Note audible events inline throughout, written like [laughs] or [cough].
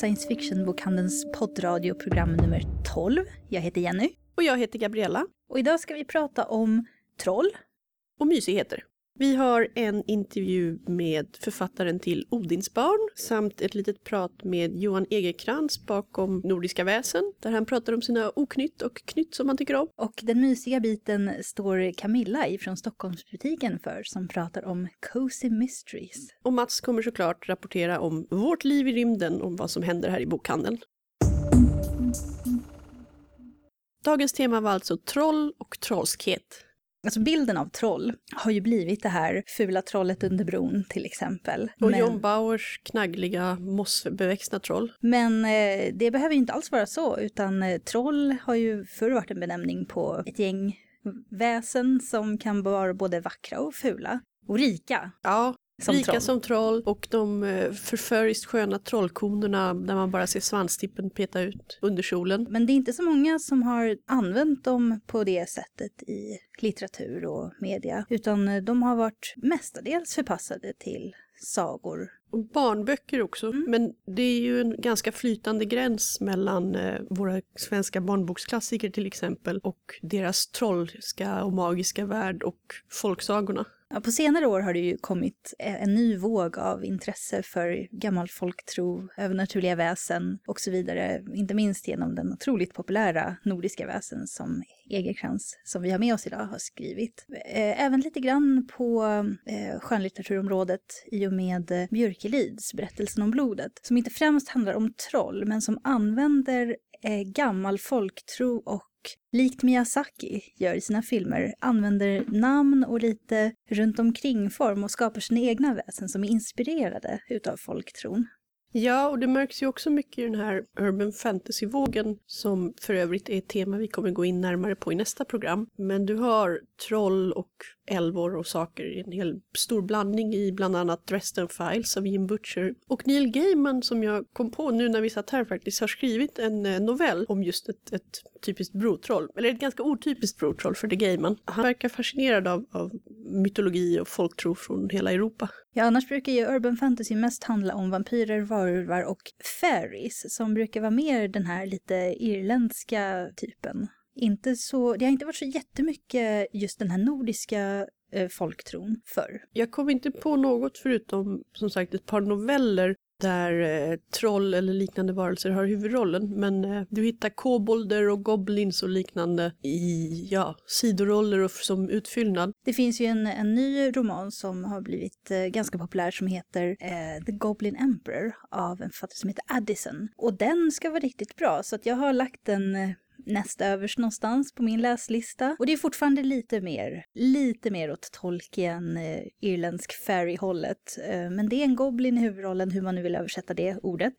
science fiction-bokhandelns poddradioprogram nummer 12. Jag heter Jenny. Och jag heter Gabriella. Och idag ska vi prata om troll. Och mysigheter. Vi har en intervju med författaren till Odinsbarn samt ett litet prat med Johan Egerkrans bakom Nordiska väsen där han pratar om sina oknytt och knytt som han tycker om. Och den mysiga biten står Camilla ifrån Stockholmsbutiken för som pratar om Cozy Mysteries. Och Mats kommer såklart rapportera om vårt liv i rymden, om vad som händer här i bokhandeln. Dagens tema var alltså troll och trollskhet. Alltså bilden av troll har ju blivit det här fula trollet under bron till exempel. Och men... John Bauers knaggliga mossbeväxta troll. Men eh, det behöver ju inte alls vara så, utan eh, troll har ju förr varit en benämning på ett gäng väsen som kan vara både vackra och fula. Och rika. Ja, som Rika troll. som troll och de eh, förföriskt sköna trollkonerna där man bara ser svanstippen peta ut under kjolen. Men det är inte så många som har använt dem på det sättet i litteratur och media, utan eh, de har varit mestadels förpassade till sagor. Och barnböcker också, mm. men det är ju en ganska flytande gräns mellan eh, våra svenska barnboksklassiker till exempel och deras trollska och magiska värld och folksagorna. Ja, på senare år har det ju kommit e- en ny våg av intresse för gammal folktro, övernaturliga väsen och så vidare. Inte minst genom den otroligt populära nordiska väsen som Egerkrans, som vi har med oss idag, har skrivit. E- även lite grann på e- skönlitteraturområdet i och med Björkelids Berättelsen om blodet, som inte främst handlar om troll, men som använder gammal folktro och likt Miyazaki gör i sina filmer, använder namn och lite runt omkring form och skapar sina egna väsen som är inspirerade utav folktron. Ja, och det märks ju också mycket i den här urban fantasy-vågen som för övrigt är ett tema vi kommer gå in närmare på i nästa program. Men du har troll och älvor och saker i en hel stor blandning i bland annat Dresden Files av Jim Butcher. Och Neil Gaiman som jag kom på nu när vi satt här faktiskt har skrivit en eh, novell om just ett, ett typiskt brotroll. Eller ett ganska otypiskt brotroll för The Gaiman. Han verkar fascinerad av, av mytologi och folktro från hela Europa. Ja, annars brukar ju urban fantasy mest handla om vampyrer, varulvar och fairies som brukar vara mer den här lite irländska typen inte så, det har inte varit så jättemycket just den här nordiska eh, folktron förr. Jag kom inte på något förutom som sagt ett par noveller där eh, troll eller liknande varelser har huvudrollen. Men eh, du hittar kobolder och goblins och liknande i ja, sidoroller och som utfyllnad. Det finns ju en, en ny roman som har blivit eh, ganska populär som heter eh, The Goblin Emperor av en författare som heter Addison. Och den ska vara riktigt bra så att jag har lagt den eh, näst överst någonstans på min läslista. Och det är fortfarande lite mer, lite mer åt Tolkien, eh, irländsk fairy-hållet. Eh, men det är en goblin i huvudrollen, hur man nu vill översätta det ordet.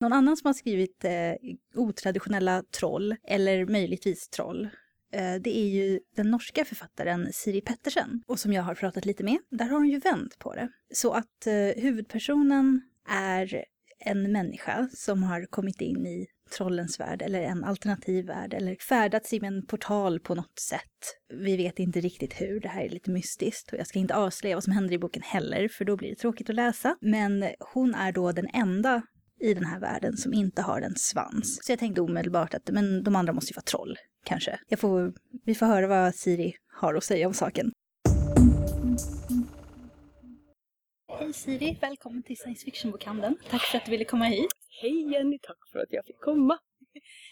Någon annan som har skrivit eh, otraditionella troll, eller möjligtvis troll, eh, det är ju den norska författaren Siri Pettersen. Och som jag har pratat lite med, där har hon ju vänt på det. Så att eh, huvudpersonen är en människa som har kommit in i trollens värld eller en alternativ värld eller färdats i en portal på något sätt. Vi vet inte riktigt hur, det här är lite mystiskt och jag ska inte avslöja vad som händer i boken heller för då blir det tråkigt att läsa. Men hon är då den enda i den här världen som inte har en svans. Så jag tänkte omedelbart att men de andra måste ju vara troll, kanske. Jag får, vi får höra vad Siri har att säga om saken. Hej Siri, välkommen till Science Fiction-bokhandeln. Tack för att du ville komma hit. Hej Jenny, tack för att jag fick komma.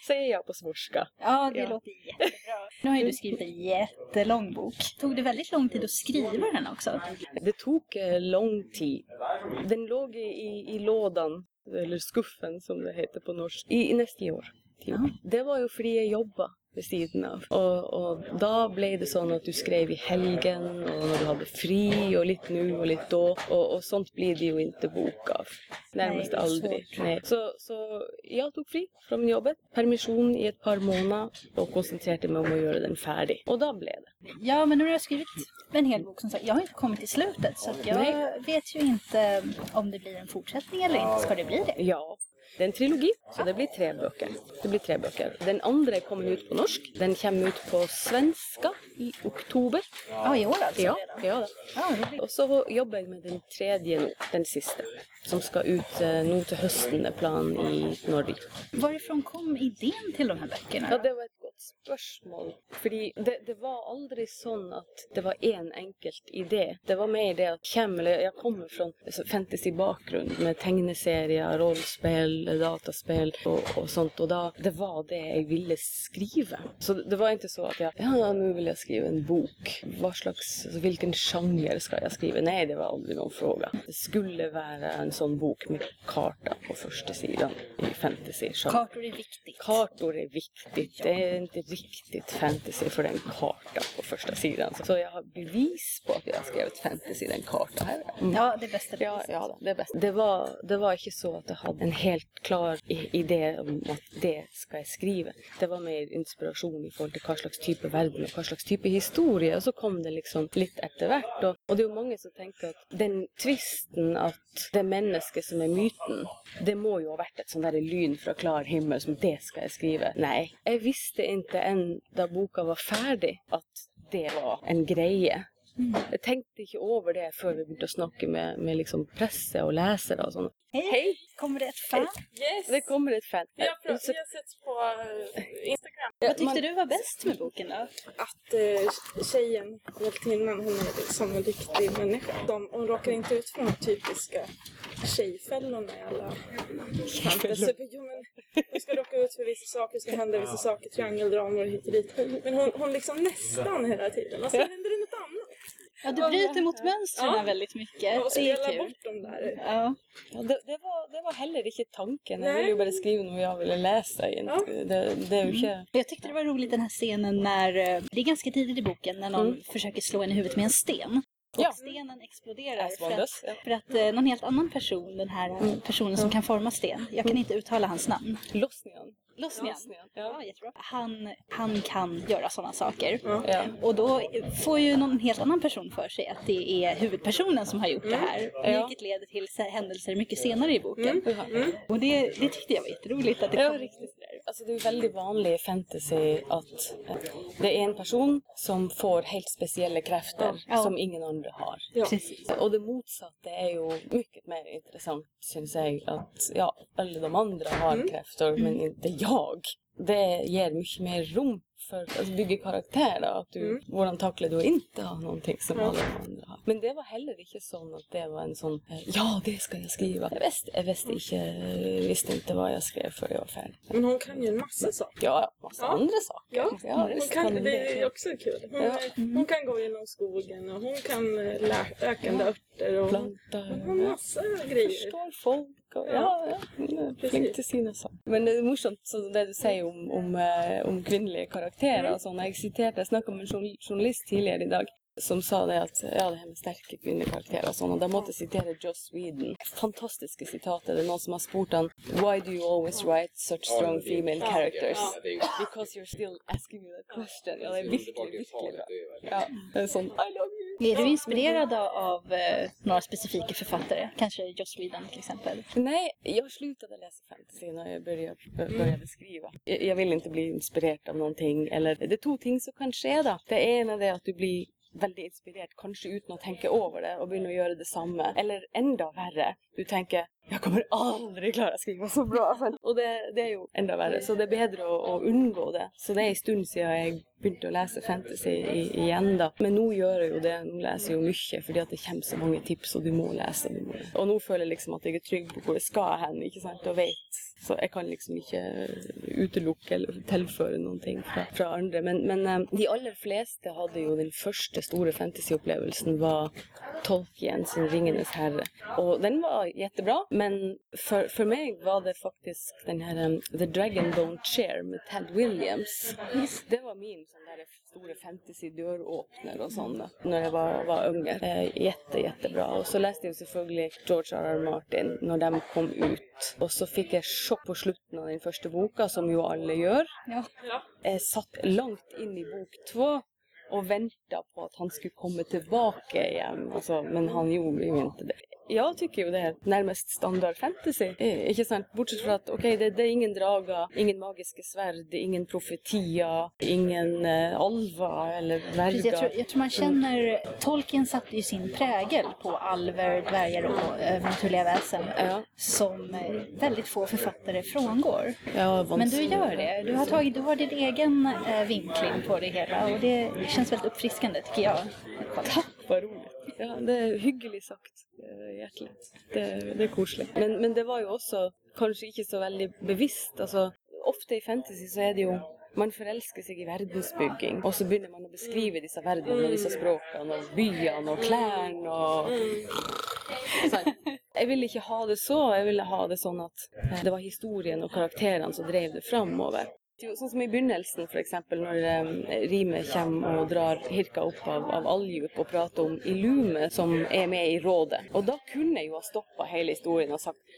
Säger jag på svorska. Ja, det ja. låter jättebra. Nu har ju du skrivit en jättelång bok. Tog det väldigt lång tid att skriva den också? Det tog eh, lång tid. Den låg i, i lådan, eller skuffen som det heter på norsk, i, i nästa år. Typ. Det var ju för jag jobbade ved siden av. Og, og, da ble det sånn at du skrev i helgen, og når du hadde fri, og litt nu og litt da. Og, og sånt blir det jo ikke bok av. Nærmest aldri. Nej. Så, så jag tog fri från jobbet, permission i ett par månader och koncentrerade mig om att göra den färdig. Och då blev det. Ja, men nu har jag skrivit en hel bok som sagt. Jag har inte kommit till slutet så jag Nej. vet ju inte om det blir en fortsättning eller inte. Ska det bli det? Ja, det är en trilogi, så det blir tre böcker. Det blir tre böcker. Den andra kommer ut på norsk. Den kommer ut på svenska i oktober. Ja, i år alltså Ja, ja. Roligt. Og så jobber jeg med den tredje nå, den siste. Som skal ut eh, nå til høsten, er planen i Norge. Varifrån kom idén till de här böckerna? Ja, det var et godt spørsmål. Fordi det, det var aldri sånn at det var én enkelt idé. Det var mer det at Kjem, eller jeg kommer fra en fantasy-bakgrunn med tegneserier, rollespill, dataspill og, og sånt. Og da det var det jeg ville skrive. Så det, det var ikke så at jeg Ja, nå vil jeg skrive en bok. Hva slags, altså, Hvilken sjanger skal jeg skrive? Nei, det var aldri noen fråga. Det skulle være en sånn bok med karta på første siden i fantasy-sjanger. Kartor är viktigt. Kartor är viktigt. Det är inte riktigt fantasy för den karta på första sidan. Så jag har bevis på att jag har skrivit fantasy den karta här. Ja, det bästa Ja, ja det är bäst. Det var, det var inte så att jag hade en helt klar i- idé om att det ska jag skriva. Det var mer inspiration i forhold till vad slags typ av värld och vad slags typ av historia. Och så kom det liksom lite eftervärt. Och, och det är många som tänker att den twisten att det människa som är myten, det må ju ha varit ett sånt där lyn från klar himmel som det ska jag skriva. Nej, jag visste inte än då boken var färdig att det var en greie. Jeg tenkte ikke over det før vi begynte å snakke med, med liksom presse og lesere og sånn. Hej! Hej! Kommer det ett fan? Yes! Det kommer et fan. Vi har, Eh, vi har sett på eh, Instagram Vad tyckte man- du var bäst med boken då? att eh, tjejen, hjältinnan, hon är liksom en riktig människa. De, hon råkar inte ut för de typiska tjejfällorna i alla fantasy. Jo, men Hon ska råka ut för vissa saker, ska hända vissa saker, triangeldramor och hit och dit. Men hon, hon liksom nästan hela tiden. Och sen händer det något annat. Ja, du bryter mot mönstren Ja. väldigt mycket. Och Det är spelar kul. bort dem där. Ja. Ja, det, det, var, det var heller ikke tanken. Jeg Nei. ville jo bare skrive noe jeg ville lese. egentlig. Det, det jo ikke Jag tyckte det var roligt den här scenen när, eh, det är ganska tidigt i boken, när någon Mm. försöker slå en i huvudet med en sten. Och Ja. stenen exploderar för att, ja. för att eh, någon helt annan person, den här eh, personen som kan forma sten, jag kan inte uttala hans namn. Losnian. Losnian. Losnian, Ja, Ja. jättebra. Han, han kan göra sådana saker. Ja. Och då får ju någon helt annan person för sig att det är huvudpersonen som har gjort det här. Ja. Vilket leder till händelser mycket senare i boken. Ja. Och det, det tyckte jag var jätteroligt att det Ja, kom riktigt. Altså, det er jo veldig vanlig i fantasy at eh, det er en person som får helt spesielle krefter Ja. som ingen andre har. Ja. Precis. Og det motsatte er jo mye mer interessant, syns jeg. At ja, alle de andre har krefter, men ikke jeg. Det gir mye mer rom for å bygge karakter. Da, at du, Hvordan takler du å ikke ha noe som alle de andre har. Men det var heller ikke sånn at det var en sånn eh, Ja, det skal jeg skrive. Jeg visste, jeg visste ikke, visste ikke hva jeg skrev før jeg var ferdig. Men hon kan ju en massa saker. Ja, ja, massa Ja. andra saker. Ja, hon visst kan, hon det är också kul. Hon, Ja. hon kan gå genom skogen och hon kan eh, lä- ökande örter och hon, Planter. hon har massa grejer. Förstår folk. Ja, ja, flink till sina saker. Men det är morsomt så det du säger om, om, eh, om kvinnliga karaktärer och sånt. Jag citerade, jag snackade med en journal- journalist tidigare idag som sa det att, ja det här med starka kvinnliga karaktärer och sånt. Och de måste citera Joss Whedon. Fantastiska citat. Det är någon som har spurt han, Why do you always write such strong female characters? Because you're still asking me that question. Ja, det är virkelig, virkelig bra. Ja, det är sån, I love you. Är du inspirerad av eh, några specifika författare? Kanske Joss Whedon till exempel? Nej, jag slutade läsa fantasy när jag började, bör- började skriva. Jag, jag vill inte bli inspirerad av någonting. Eller, det är två ting som kan ske då. Det ena är att du blir väldigt inspirerad, kanske utan att tänka över det och börja göra detsamma. Eller ända värre, du tänker jag kommer aldrig klara att skriva så bra. [laughs] Och det, det är ju ända värre, så det är bättre att, att undgå det. Så det är en stund sedan jag började läsa fantasy i, igen då. Men nu gör jag ju det, nu läser jag mycket för att det kommer så många tips och du må läsa. Du må. Och nu känner jag liksom att jag är trygg på var jag ska hen, inte sant, och vet. Så jag kan liksom inte utelukke eller tillföra någonting från, andra. Men, men eh, de allra flesta hade ju den första stora fantasyupplevelsen var Tolkien sin Ringenes herre. Och den var jättebra. Men för, för mig var det faktiskt den här um, The Dragon Don't Share med Ted Williams. Det var min sån där stora fantasy-dörröppnare och sånt när jag var, var unge. Jätte, jättebra. Och så läste jag selvfølgelig George R. R. Martin när de kom ut. Och så fick jag chock på slutet av den första boken, som ju alla gör. Ja. Jag satt långt in i bok två och väntade på att han skulle komma tillbaka igen. Alltså, men han gjorde ju inte det. Jeg tycker jo det er nærmest standard fantasy. Eh, Ikke sant? Bortsett fra at ok, det, det er ingen drager, ingen magiske sverd, ingen profetier, ingen eh, alver eller Precis, jag, tror, jag tror man känner, Tolkien satte ju sin prägel på alver, dvärgar och övernaturliga väsen Ja. som eh, väldigt få författare frångår. Ja, Men du gör det. Du har, tagit, du har din egen eh, vinkling på det hela och det känns väldigt uppfriskande tycker jag. Vad roligt. Ja, det er hyggelig sagt. Eh, Hjertelig. Det, det er koselig. Men, men det var jo også kanskje ikke så veldig bevisst. Altså, ofte i fantasy så er det jo man forelsker seg i verdensbygging, og så begynner man å beskrive disse verdenene og disse språkene og byene og klærne og [laughs] sånn. Jeg ville ikke ha det så, jeg ville ha det sånn at eh, det var historien og karakterene som drev det framover. Jo, Sånn som i begynnelsen, f.eks. når um, eh, Rime kommer og drar Hirka opp av, av Aljup og prater om Ilume, som er med i rådet. Og da kunne jeg jo ha stoppa hele historien og sagt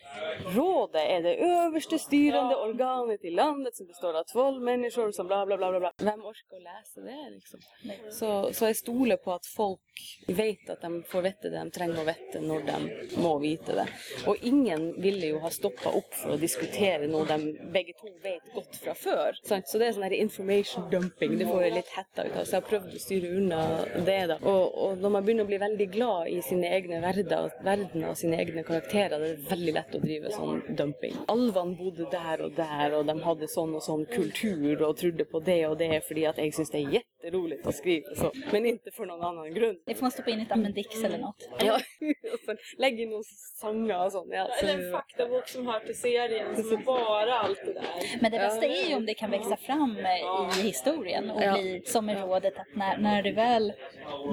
Rådet er det øverste styrende organet i landet som består av tolv mennesker som bla, bla, bla, bla. orker å lese det, liksom? Så, så jeg stoler på at folk vet at de får vite det de trenger å vite når de må vite det. Og ingen ville jo ha stoppa opp for å diskutere noe de begge to vet fra før. Sant? Så det er sånn her information dumping. Det får jeg litt hetta ut av. Så prøvd å styre unna det. da. Og, og når man å bli veldig glad i sine egne verder, verdener og sine egne karakterer, det er veldig lett å drive sånn dumping. Alvene bodde der og der, og de hadde sånn og sånn kultur og trodde på det og det fordi at jeg syns det er jätteroligt å skrive så. Men ikke for noen annen grunn. Det får man stoppa in i ett Amendix eller något. Ja, [laughs] og så legge inn noen sanger og sånn. Ja, så, Eller en faktabok som hör till serien som är bara allt det där. Men det bästa är ju om det kan växa fram eh, i historien och bli som i rådet att när, när det väl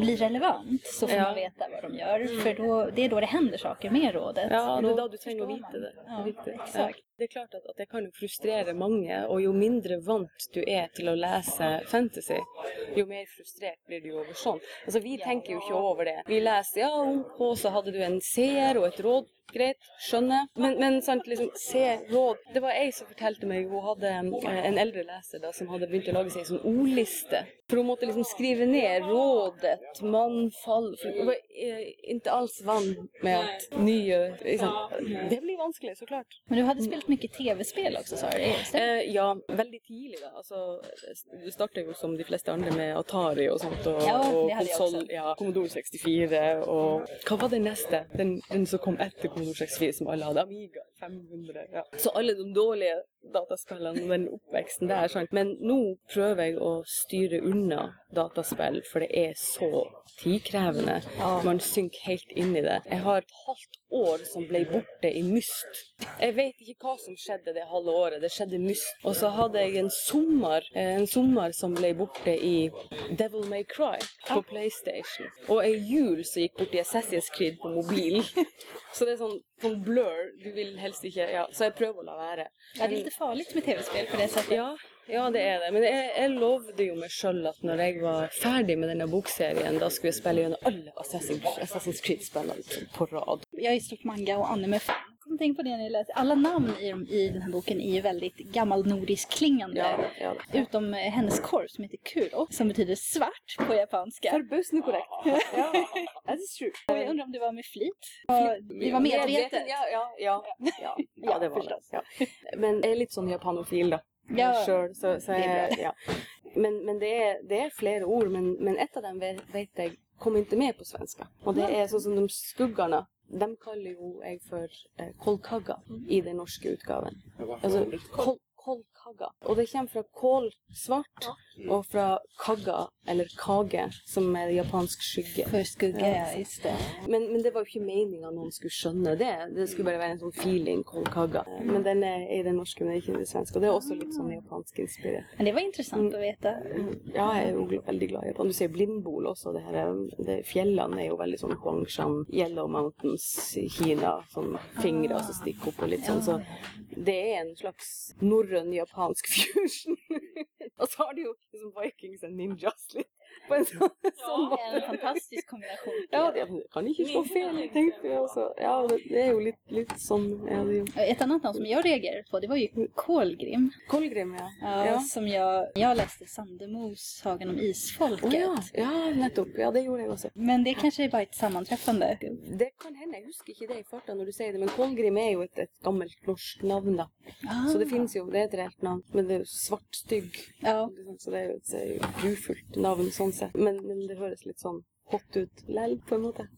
blir relevant så får Ja. man veta vad de gör. För då, det är då det händer saker med rådet. Ja, Och det er då du vite man. det. Ja, exakt. Det er klart at, at det kan jo frustrere mange, og jo mindre vant du er til å lese fantasy, jo mer frustrert blir du over sånn. Altså, vi tenker jo ikke over det. Vi leser ja, ok, så hadde du en seer og et råd. Greit, skjønner. Men, men sant, liksom, se råd Det var ei som fortalte meg Hun hadde eh, en eldre leser da, som hadde begynt å lage seg en sånn ordliste. For hun måtte liksom skrive ned rådet, mannfall for Hun var eh, ikke alls vant med at nye liksom, Det blir vanskelig, så klart. Men du hade spelat mycket tv-spel också sa du? Eh, ja, veldig tidlig, da. Altså, du starter jo som de fleste andre med Atari og sånt, og, Ja, og hadde konsoll, også. ja, Commodore 64, og Hva var det neste? Den, den som kom etter Commodore 64, som alle hadde? Amiga 500. Ja. Så alle de dårlige dataspillene, den oppveksten der. Sant? Men nå prøver jeg å styre unna dataspill, for det er så tidkrevende. Man synker helt inn i det. Jeg har et halvt år som ble borte i Myst. Jeg vet ikke hva som skjedde det halve året. Det skjedde Myst. Og så hadde jeg en sommer, eh, en sommer som ble borte i Devil May Cry på PlayStation. Og ei jul som gikk bort i Assassin's Creed på mobil. [laughs] Så det er sånn, sånn blur. Du vil helst ikke Ja, så jeg prøver å la være. Ja, det är lite farligt med tv-spel på det sättet. Ja, ja, det er det. Men jeg, jeg lovde jo meg sjøl at når jeg var ferdig med denne bokserien, da skulle jeg spille gjennom alle Assassin's, Assassin's Creed-spillene på rad. Jag är stort manga och anime-fan. Jag tänka på det när jag läste. Alla namn i, i den här boken är ju väldigt gammalnordisk klingande. Ja, ja. Utom eh, hennes korv som heter Kuro, som betyder svart på japanska. Forbausende korrekt. [laughs] Ja, that is true. Och jag undrar om det var med flit? Vi var medvetet. Ja, ja, ja. [laughs] ja, ja det var det. förstås. Ja. Men jeg er litt sånn japanofil, da. Ja, Sjøl, så, så det er jeg, ja. Men, men det, er, det er flere ord, men, men ett av dem vet, vet jeg kom ikke med på svenska. Og det er sånn som de skuggene. De kaller jo jeg for eh, kolkagga i den norske utgaven. Altså kol, kolkagga. Og det kommer fra kål svart, og fra kagga, eller kage, som er japansk skygge. För skugga, ja just det. Men, men det var jo ikke meninga noen skulle skjønne det. Det skulle bare være en sånn feeling, kolkagga. Men den er i den norske, men ikke i det svenske. Og det er også litt sånn japansk inspirert. Men det var intressant att veta. Ja, jeg er jo gl- veldig glad i Japan. Du ser blindbol også. Det her, er- det, fjellene er jo veldig sånn Huangshan, Yellow Mountains Kina. Sånn fingre som stikker opp og litt sånn. Så det er en slags norrøn japansk fusion. og så har jo liksom Vikings and ninjas litt [laughs] på en sån, sånn [laughs] måte. En fantastisk kombinasjon. Ja, det kan ikke slå fel, tenkte jeg også. Ja, det, er jo litt, litt sånn ja, det, Ett annat namn som jag reagerade på, det var ju Kolgrim. Kolgrim, ja. Ja, Ja. Som jag, jag läste Sandemos Sagan om Isfolket. Å ja. ja, nettopp. Ja, det gjorde jeg også. Men det kanske är bara ett sammanträffande. Det kan hende, jeg husker ikke det i farta når du sier det, men Kolgrim er jo et, et gammelt norsk navn, da. Ah. Så det finnes jo, det er et reelt navn. Men det er jo svartstygg. Ja, Så det er jo et, det er jo et grufullt navn sånn sett. Men, men det høres litt sånn hot ut lell, på en måte. [laughs]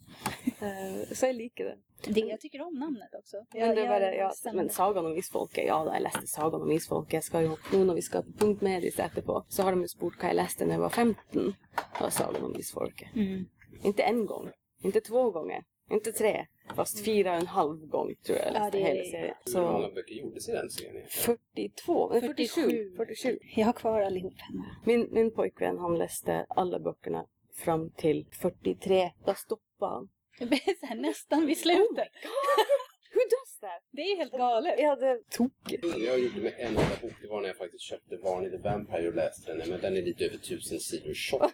Eh, så jeg liker det. det, jag tycker om namnet också. Men, det er bare, ja, men Sagaen om isfolket, ja da, jeg leste Sagaen om isfolket. Jeg skal jo, nå når vi skal på Punkt Medis etterpå, så har de jo spurt hva jeg leste da jeg var 15. Det var Sagaen om isfolket. Mm. Inte en gång, inte två gånger, inte tre, fast fyra och en halv gång tror jag jag Ja, läste det är- hela serien. Hur många Så böcker gjordes i den serien? 42, nej 47, 47. 47. Jag har kvar allihop hemma. Min, min pojkvän han läste alla böckerna fram till 43. Då stoppade han. Så här, nästan vid slutet. Hur does that? Det är helt galet. Ja, det tokigt. Jag gjorde med en enda bok, det var när jag faktiskt köpte Varney the Vampire och läste den. Men den är lite över tusen sidor tjock.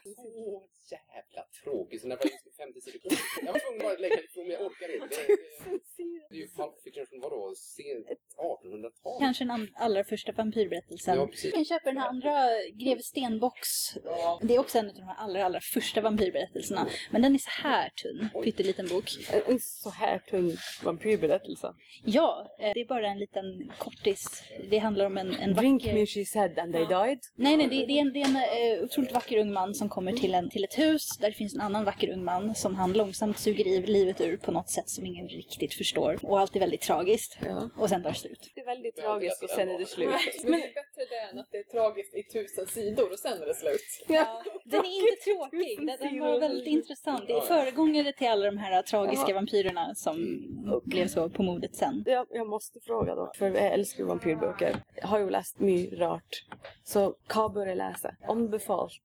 Jävla tråkig. Så när jag var just 50 sidor. Jag var tvungen att lägga ifrån mig, jag orkar inte. Det, det, [laughs] det är ju Pulp Fiction från vadå? Sent 1800-tal? Kanske den allra första vampyrberättelsen. Ja, precis. Jag kan köpa den här andra Greve Stenbocks. Det är också en av de här allra, allra första vampyrberättelserna. Men den är så här tunn, pytteliten bok. En, så här tung vampyrberättelse. Ja, eh, det är bara en liten kortis. Det handlar om en, en Drink vacker... me she said and they died. Nej, nej, det, det är en, det är en eh, otroligt vacker ung man som kommer till, en, till ett hus där det finns en annan vacker ung man som han långsamt suger i livet ur på något sätt som ingen riktigt förstår. Och allt är väldigt tragiskt. Ja. Och sen tar det slut. Det är väldigt tragiskt och sen är det slut. Men det är bättre det än att det är tragiskt i tusen sidor och sen är det slut. Ja. [laughs] Den är inte tråkig, den, var väldigt intressant. Det är föregångare till alla de här tragiska vampyrerna som blev så på modet sen. Jag, jag måste fråga då, för jag älskar ju vampyrböcker. Jag har ju läst mycket rart. Så vad bör jag läsa? Anbefalt.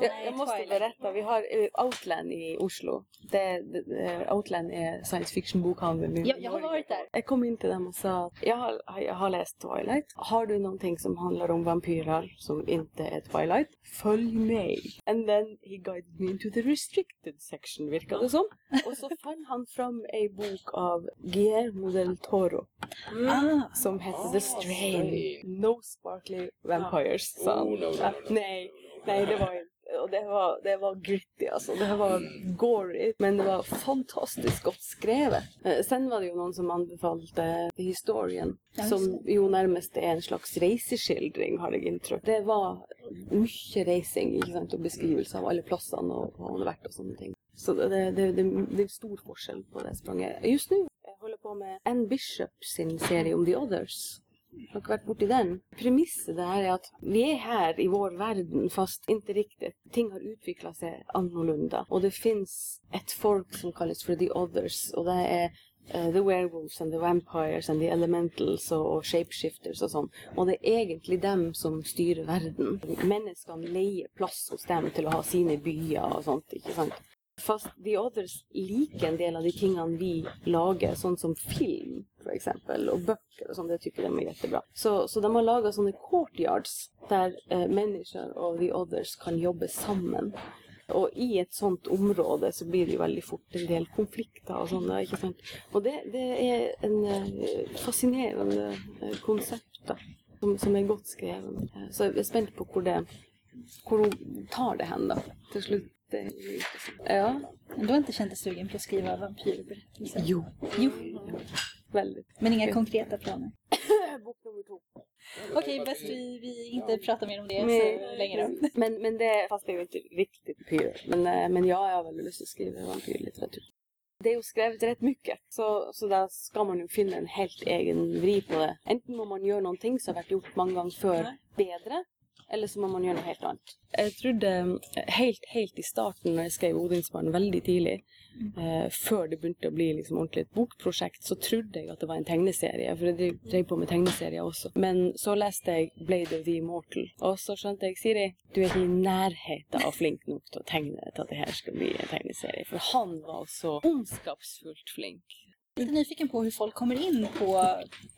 Jag, jag måste berätta, vi har eh, Outland i Oslo. Det, det, eh, Outland är science fiction bokhandeln i Jag, jag har varit där. Jag kom in till dem och sa att jag har, jag har läst Twilight. Har du någonting som handlar om vampyrer som inte är Twilight? Följ mig. And then he guided me into the restricted section virkade det som. Och så fann han fram en bok av Guillermo del Toro Ah, som hette The Strain. No sparkly vampires, sa han. Oh, no, no, no. Nej, nej det var inte. Och det var, det var gritty alltså. Det var gory. Men det var fantastiskt gott skrivet. Eh, Sen var det ju någon som anbefallde The Historian. Ja, just som ju närmast är en slags reseskildring har jag intryck. Det var mycket racing sant? och beskrivelse av alla platserna och vad hon har varit och sånt. Så det, det, det, det, är stor forskjell på det språnget. Just nu jag håller på med Anne Bishop sin serie om The Others och vart bort i den. Premissen där är att vi är här i vår värld fast inte riktigt. Ting har utvecklat sig annorlunda. Och det finns ett folk som kallas för The Others. Och det är Uh, The Werewolves and the Vampires and the Elementals och, och Shapeshifters och sånt. Och det är egentligen dem som styr världen. Människan lejer plats hos dem till att ha sina byar och sånt, inte sant? Fast The Others liker en del av de tingene vi lager, sånt som film för exempel och böcker och sånt, det tycker de är jättebra. Så, så de har lagat sådana courtyards där eh, människor och The Others kan jobba samman. Och i ett sånt område så blir det ju väldigt fort en del konflikter och sådana, inte sant? Och det, det är en eh, fascinerande eh, koncept då, som, som är gott skriven. Så jag är spänd på hur det, hur tar det hen till slut. Ja, du har inte känt dig sugen på att skriva vampyrberättelser? jo, Jo, väldigt. men inga konkreta planer. [coughs] Bok nummer två. Okej, bäst vi, vi inte pratar mer om det så länge då. [laughs] Men, men det, fast det är ju inte riktigt vampyrer. Men, eh, men jag har väldigt lust att skriva vampyrlitteratur. Det är ju skrivet rätt mycket, så, så där ska man ju finna en helt egen vri på det. Enten må man göra någonting som har varit gjort många gånger för bättre, eller så må man göra något helt annat. Jag trodde eh, helt, helt i starten när jag skrev Odinsbarn väldigt tidigt, eh, før det begynte å bli liksom ordentlig et bokprosjekt, så trodde jeg at det var en tegneserie, for jeg drev, drev på med tegneserier også. Men så leste jeg Blade of the Immortal, og så skjønte jeg, Siri, du er ikke i nærheten av flink nok til å tegne til at det her skal bli en tegneserie, for han var så ondskapsfullt flink lite nyfiken på hur folk kommer in på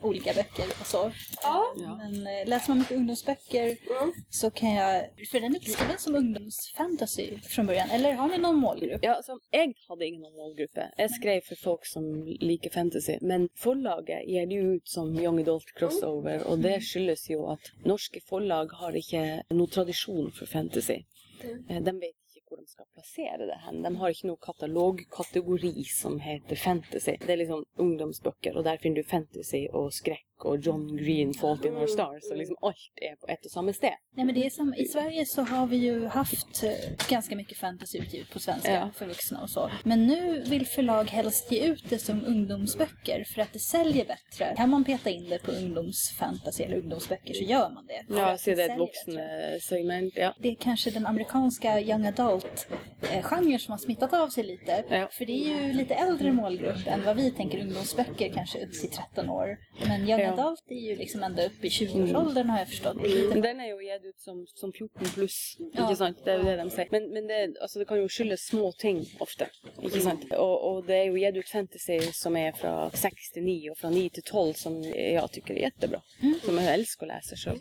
olika böcker och så. Ja. Men eh, läser man mycket ungdomsböcker Mm. så kan jag... För den är inte skriven som ungdomsfantasy från början. Eller har ni någon målgrupp? Ja, så jeg hadde ingen målgruppe. Jeg skrev for folk som liker fantasy. Men forlaget gir det ut som young adult crossover, og det skyldes jo at norske forlag har ikke noe tradisjon for fantasy. Eh, De vet hvor de skal plassere det hen. De har ikke någon katalogkategori som heter fantasy. Det er liksom ungdomsbøker, og der finner du fantasy og skrekk og John Green, Fault in Our Stars, og liksom alt er på ett och samma sted. Nej men det är som, i Sverige så har vi ju haft eh, ganska mycket fantasy utgivet på svenska Ja. för vuxna och så. Men nu vill förlag helst ge ut det som ungdomsböcker för att det säljer bättre. Kan man peta in det på ungdomsfantasy eller ungdomsböcker så gör man det. Ja, så det et säljer bättre. voksensegment, ja. Det är kanske den amerikanska young adult-genren som har smittat av sig lite. Ja. För det är ju lite äldre målgrupp än vad vi tänker ungdomsböcker, kanske upp till 13 år. Men young Ja. Adult är ju liksom ända upp i 20-årsåldern har jag förstått. Men den er jo gitt ut som, som 14 pluss, Ja. ikke sant? Det er jo det de sier. Men, men det, altså, det kan jo skyldes små ting ofte, ikke sant? Og, og det er jo gitt ut fantasy som er fra 6 til 9 og fra 9 til 12 som jeg tycker är jättebra. Som jeg elsker å lese sjøl.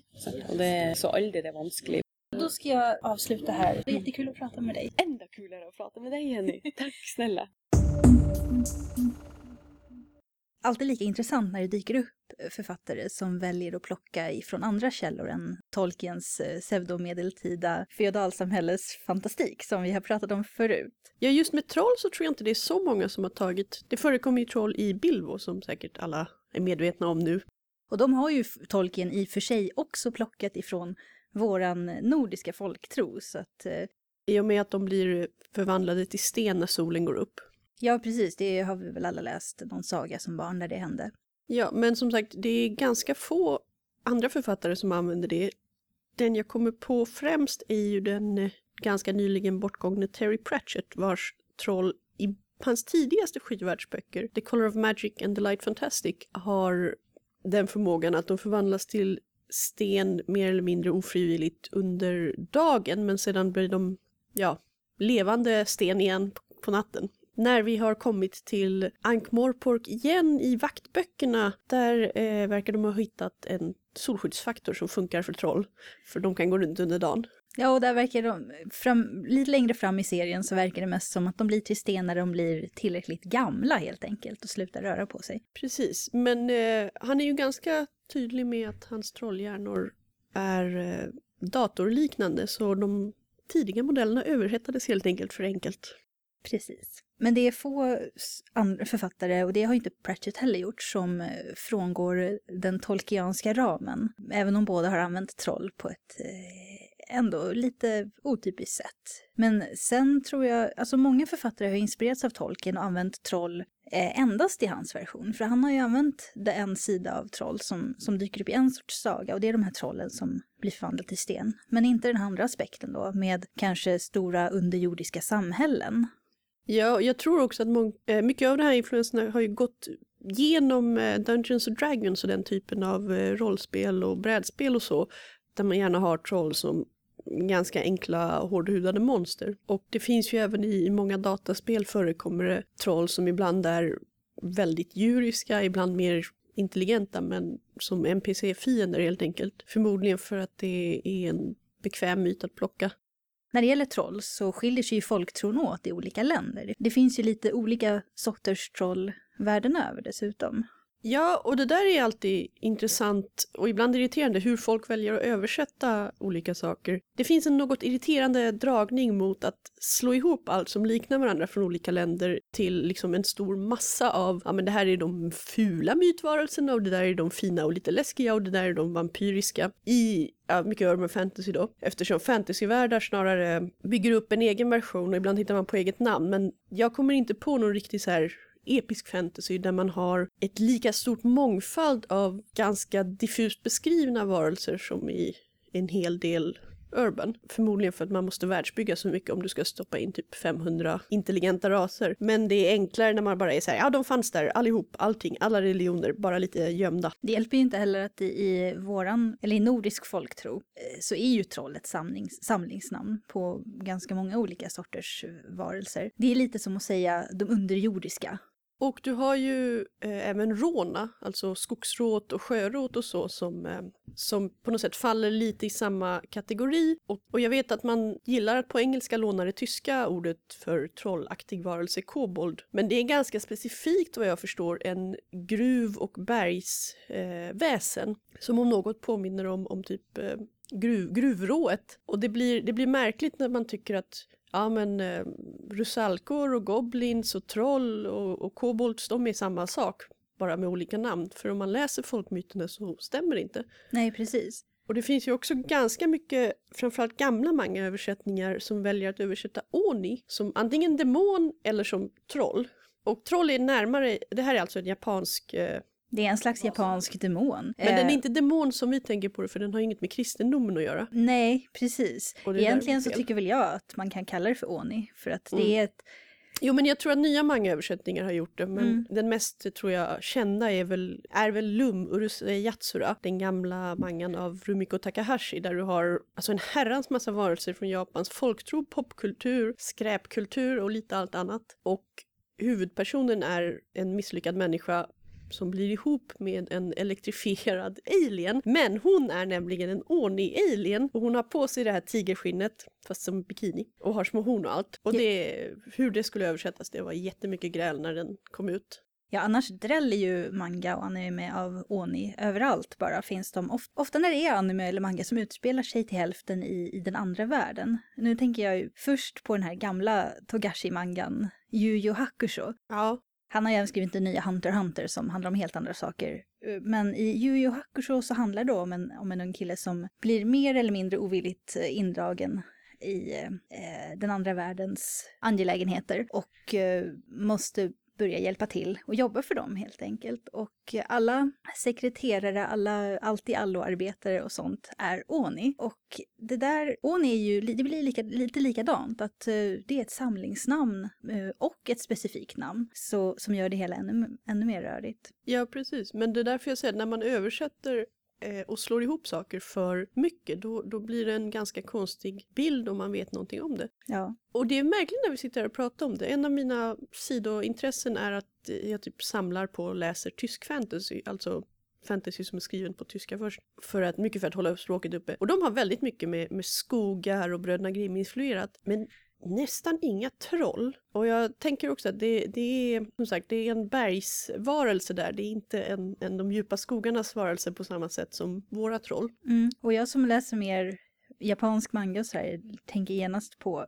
Og det er så aldri det er vanskelig. Då ska jag avsluta här. Det var jättekul att prata med dig. Enda kulere å prate med deg, Jenny. [laughs] Takk, snälla. Alltid lika intressant när det dyker upp författare som väljer att plocka ifrån andra källor än Tolkiens eh, pseudomedeltida feodalsamhälles fantastik som vi har pratat om förut. Ja, just med troll så tror jag inte det är så många som har tagit... Det förekommer ju troll i Bilbo som säkert alla är medvetna om nu. Och de har ju Tolkien i och för sig också plockat ifrån våran nordiska folktro så att eh, I och med att de blir förvandlade till sten när solen går upp ja precis, det har vi väl alla läst någon saga som barn där det hände. Ja, men som sagt, det är ganska få andra författare som använder det. Den jag kommer på främst är ju den eh, ganska nyligen bortgångne Terry Pratchett vars troll i hans tidigaste skivvärldsböcker, The Color of Magic and The Light Fantastic, har den förmågan att de förvandlas till sten mer eller mindre ofrivilligt under dagen men sedan blir de, ja, levande sten igen på natten. När vi har kommit till Ankh-Morpork igen i vaktböckerna, där eh, verkar de ha hittat en solskyddsfaktor som funkar för troll. För de kan gå runt under dagen. Ja, och där verkar de, fram, lite längre fram i serien så verkar det mest som att de blir till sten när de blir tillräckligt gamla helt enkelt och slutar röra på sig. Precis, men eh, han är ju ganska tydlig med att hans trollhjärnor är eh, datorliknande så de tidiga modellerna överhettades helt enkelt för enkelt. Precis. Men det är få andra författare, och det har ju inte Pratchett heller gjort, som eh, frångår den tolkianska ramen. Även om båda har använt troll på ett eh, ändå lite otypiskt sätt. Men sen tror jag, alltså många författare har inspirerats av Tolkien och använt troll eh, endast i hans version. För han har ju använt det en sida av troll som, som dyker upp i en sorts saga och det är de här trollen som blir förvandlade till sten. Men inte den andra aspekten då med kanske stora underjordiska samhällen. Ja, jag tror också att eh, mycket av de här influenserna har ju gått genom eh, Dungeons and Dragons och den typen av eh, rollspel och brädspel och så, där man gärna har troll som ganska enkla hårdhudade monster. Och det finns ju även i många dataspel förekommer det troll som ibland är väldigt djuriska, ibland mer intelligenta men som NPC-fiender helt enkelt. Förmodligen för att det är en bekväm myt att plocka. När det gäller troll så skiljer sig ju folktron åt i olika länder. Det finns ju lite olika sorters troll världen över dessutom. Ja, och det där är alltid intressant och ibland irriterande hur folk väljer att översätta olika saker. Det finns en något irriterande dragning mot att slå ihop allt som liknar varandra från olika länder till liksom en stor massa av, ja men det här är de fula mytvarelserna och det där är de fina och lite läskiga och det där är de vampyriska i ja, mycket urban fantasy då. Eftersom fantasyvärldar snarare bygger upp en egen version och ibland hittar man på eget namn. Men jag kommer inte på någon riktig så här episk fantasy där man har ett lika stort mångfald av ganska diffust beskrivna varelser som i en hel del urban. Förmodligen för att man måste världsbygga så mycket om du ska stoppa in typ 500 intelligenta raser. Men det är enklare när man bara är så här, ja de fanns där allihop, allting, alla religioner, bara lite gömda. Det hjälper ju inte heller att i, i våran, eller i nordisk folktro, eh, så är ju troll ett samlings, samlingsnamn på ganska många olika sorters eh, varelser. Det är lite som att säga de underjordiska. Och du har ju eh, även råna, alltså skogsråt och sjöråt och så som, eh, som på något sätt faller lite i samma kategori. Och, och jag vet att man gillar att på engelska låna det tyska ordet för trollaktig varelse kobold. Men det är ganska specifikt vad jag förstår en gruv och bergsväsen eh, som om något påminner om, om typ eh, gruv, gruvrået. Och det blir, det blir märkligt när man tycker att ja men eh, rusalkor och goblins och troll och, och kobolds, de är samma sak. Bara med olika namn. För om man läser folkmyterna så stämmer det inte. Nej, precis. Och det finns ju också ganska mycket, framförallt gamla manga-översättningar som väljer att översätta Oni som antingen demon eller som troll. Och troll är närmare, det här är alltså en japansk eh, Det är en slags japansk demon. men den är Eh, inte demon som vi tänker på det för den har inget med kristendomen att göra. Nej, precis. Det Egentligen så tycker väl jag att man kan kalla det för Oni. För att det Mm. är ett... Jo men jag tror att nya manga-översättningar har gjort det men Mm. den mest tror jag kända är väl, är väl Lum Urusei Yatsura, den gamla mangan av Rumiko Takahashi där du har alltså en herrans massa varelser från Japans folktro, popkultur, skräpkultur och lite allt annat. Och huvudpersonen är en misslyckad människa som blir ihop med en elektrifierad alien. Men hon är nämligen en Oni-alien och hon har på sig det här tigerskinnet fast som bikini och har små horn och allt. Och det, hur det skulle översättas, det var jättemycket gräl när den kom ut. Ja, annars dräller ju manga och anime av Oni överallt bara. Finns de of- ofta när det är anime eller manga som utspelar sig till hälften i, i den andra världen. Nu tänker jag ju först på den här gamla Togashi-mangan Yu Yu Hakusho. Ja, han har ju även skrivit den nya Hunter Hunter som handlar om helt andra saker. Eh, men i Yu Yu Hakusho så handlar det om en, om en ung kille som blir mer eller mindre ovilligt eh, indragen i eh, den andra världens angelägenheter och eh, måste börja hjälpa till och jobba för dem helt enkelt. Och alla sekreterare, alla allt i allo-arbetare och sånt är Oni. Och det där, Oni är ju, det blir lika, lite likadant, att eh, det är ett samlingsnamn eh, och ett specifikt namn så, som gör det hela ännu, ännu mer rörigt. ja precis. Men det är därför jag säger att när man översätter och slår ihop saker för mycket då, då blir det en ganska konstig bild om man vet någonting om det. Ja. Och det är märkligt när vi sitter här och pratar om det. En av mina sidointressen är att eh, jag typ samlar på och läser tysk fantasy, alltså fantasy som är skriven på tyska först. För att, mycket för att hålla upp språket uppe. Och de har väldigt mycket med, med skogar och Bröderna Grimm influerat. Men nästan inga troll. Och jag tänker också att det, det är som sagt det är en bergsvarelse där. Det är inte en, en de djupa skogarnas varelse på samma sätt som våra troll. Mm. Och jag som läser mer japansk manga och så här, tänker genast på...